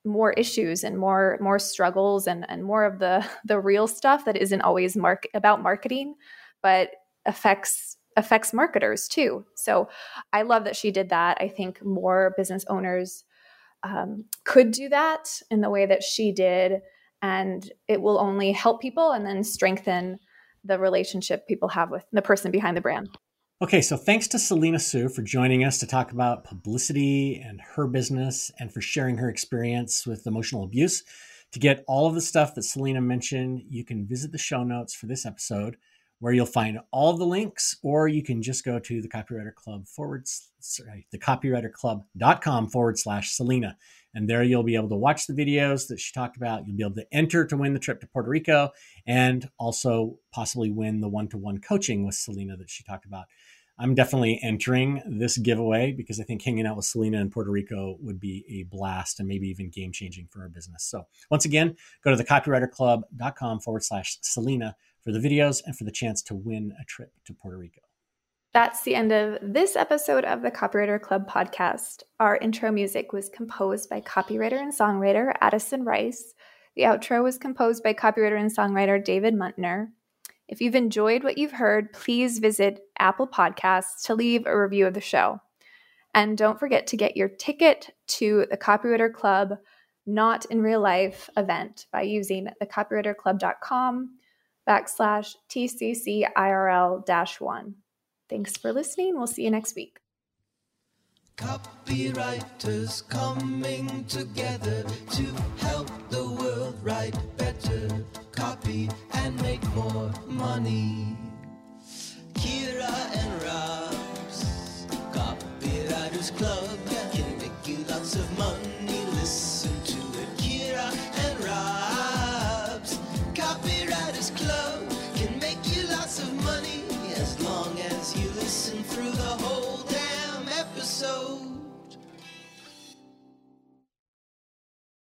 more issues and more more struggles and and more of the the real stuff that isn't always mark about marketing but affects affects marketers too. So i love that she did that. I think more business owners um, could do that in the way that she did and it will only help people and then strengthen the relationship people have with the person behind the brand Okay, so thanks to Selena Soo for joining us to talk about publicity and her business and for sharing her experience with emotional abuse. To get all of the stuff that Selena mentioned, you can visit the show notes for this episode where you'll find all the links, or you can just go to the Copywriter Club forward, sorry, the copywriterclub.com forward slash Selena. And there you'll be able to watch the videos that she talked about. You'll be able to enter to win the trip to Puerto Rico and also possibly win the one to one coaching with Selena that she talked about. I'm definitely entering this giveaway because I think hanging out with Selena in Puerto Rico would be a blast and maybe even game changing for our business. So, once again, go to the copywriterclub.com forward slash Selena for the videos and for the chance to win a trip to Puerto Rico. That's the end of this episode of the Copywriter Club podcast. Our intro music was composed by copywriter and songwriter Addison Rice. The outro was composed by copywriter and songwriter David Muntner. If you've enjoyed what you've heard, please visit Apple Podcasts to leave a review of the show. And don't forget to get your ticket to the Copywriter Club Not in Real Life event by using thecopywriterclub.com backslash TCCIRL 1. Thanks for listening. We'll see you next week. Copywriters coming together to help the world write better copy and make more money. Kira and Rob's Copywriters Club can make you lots of money.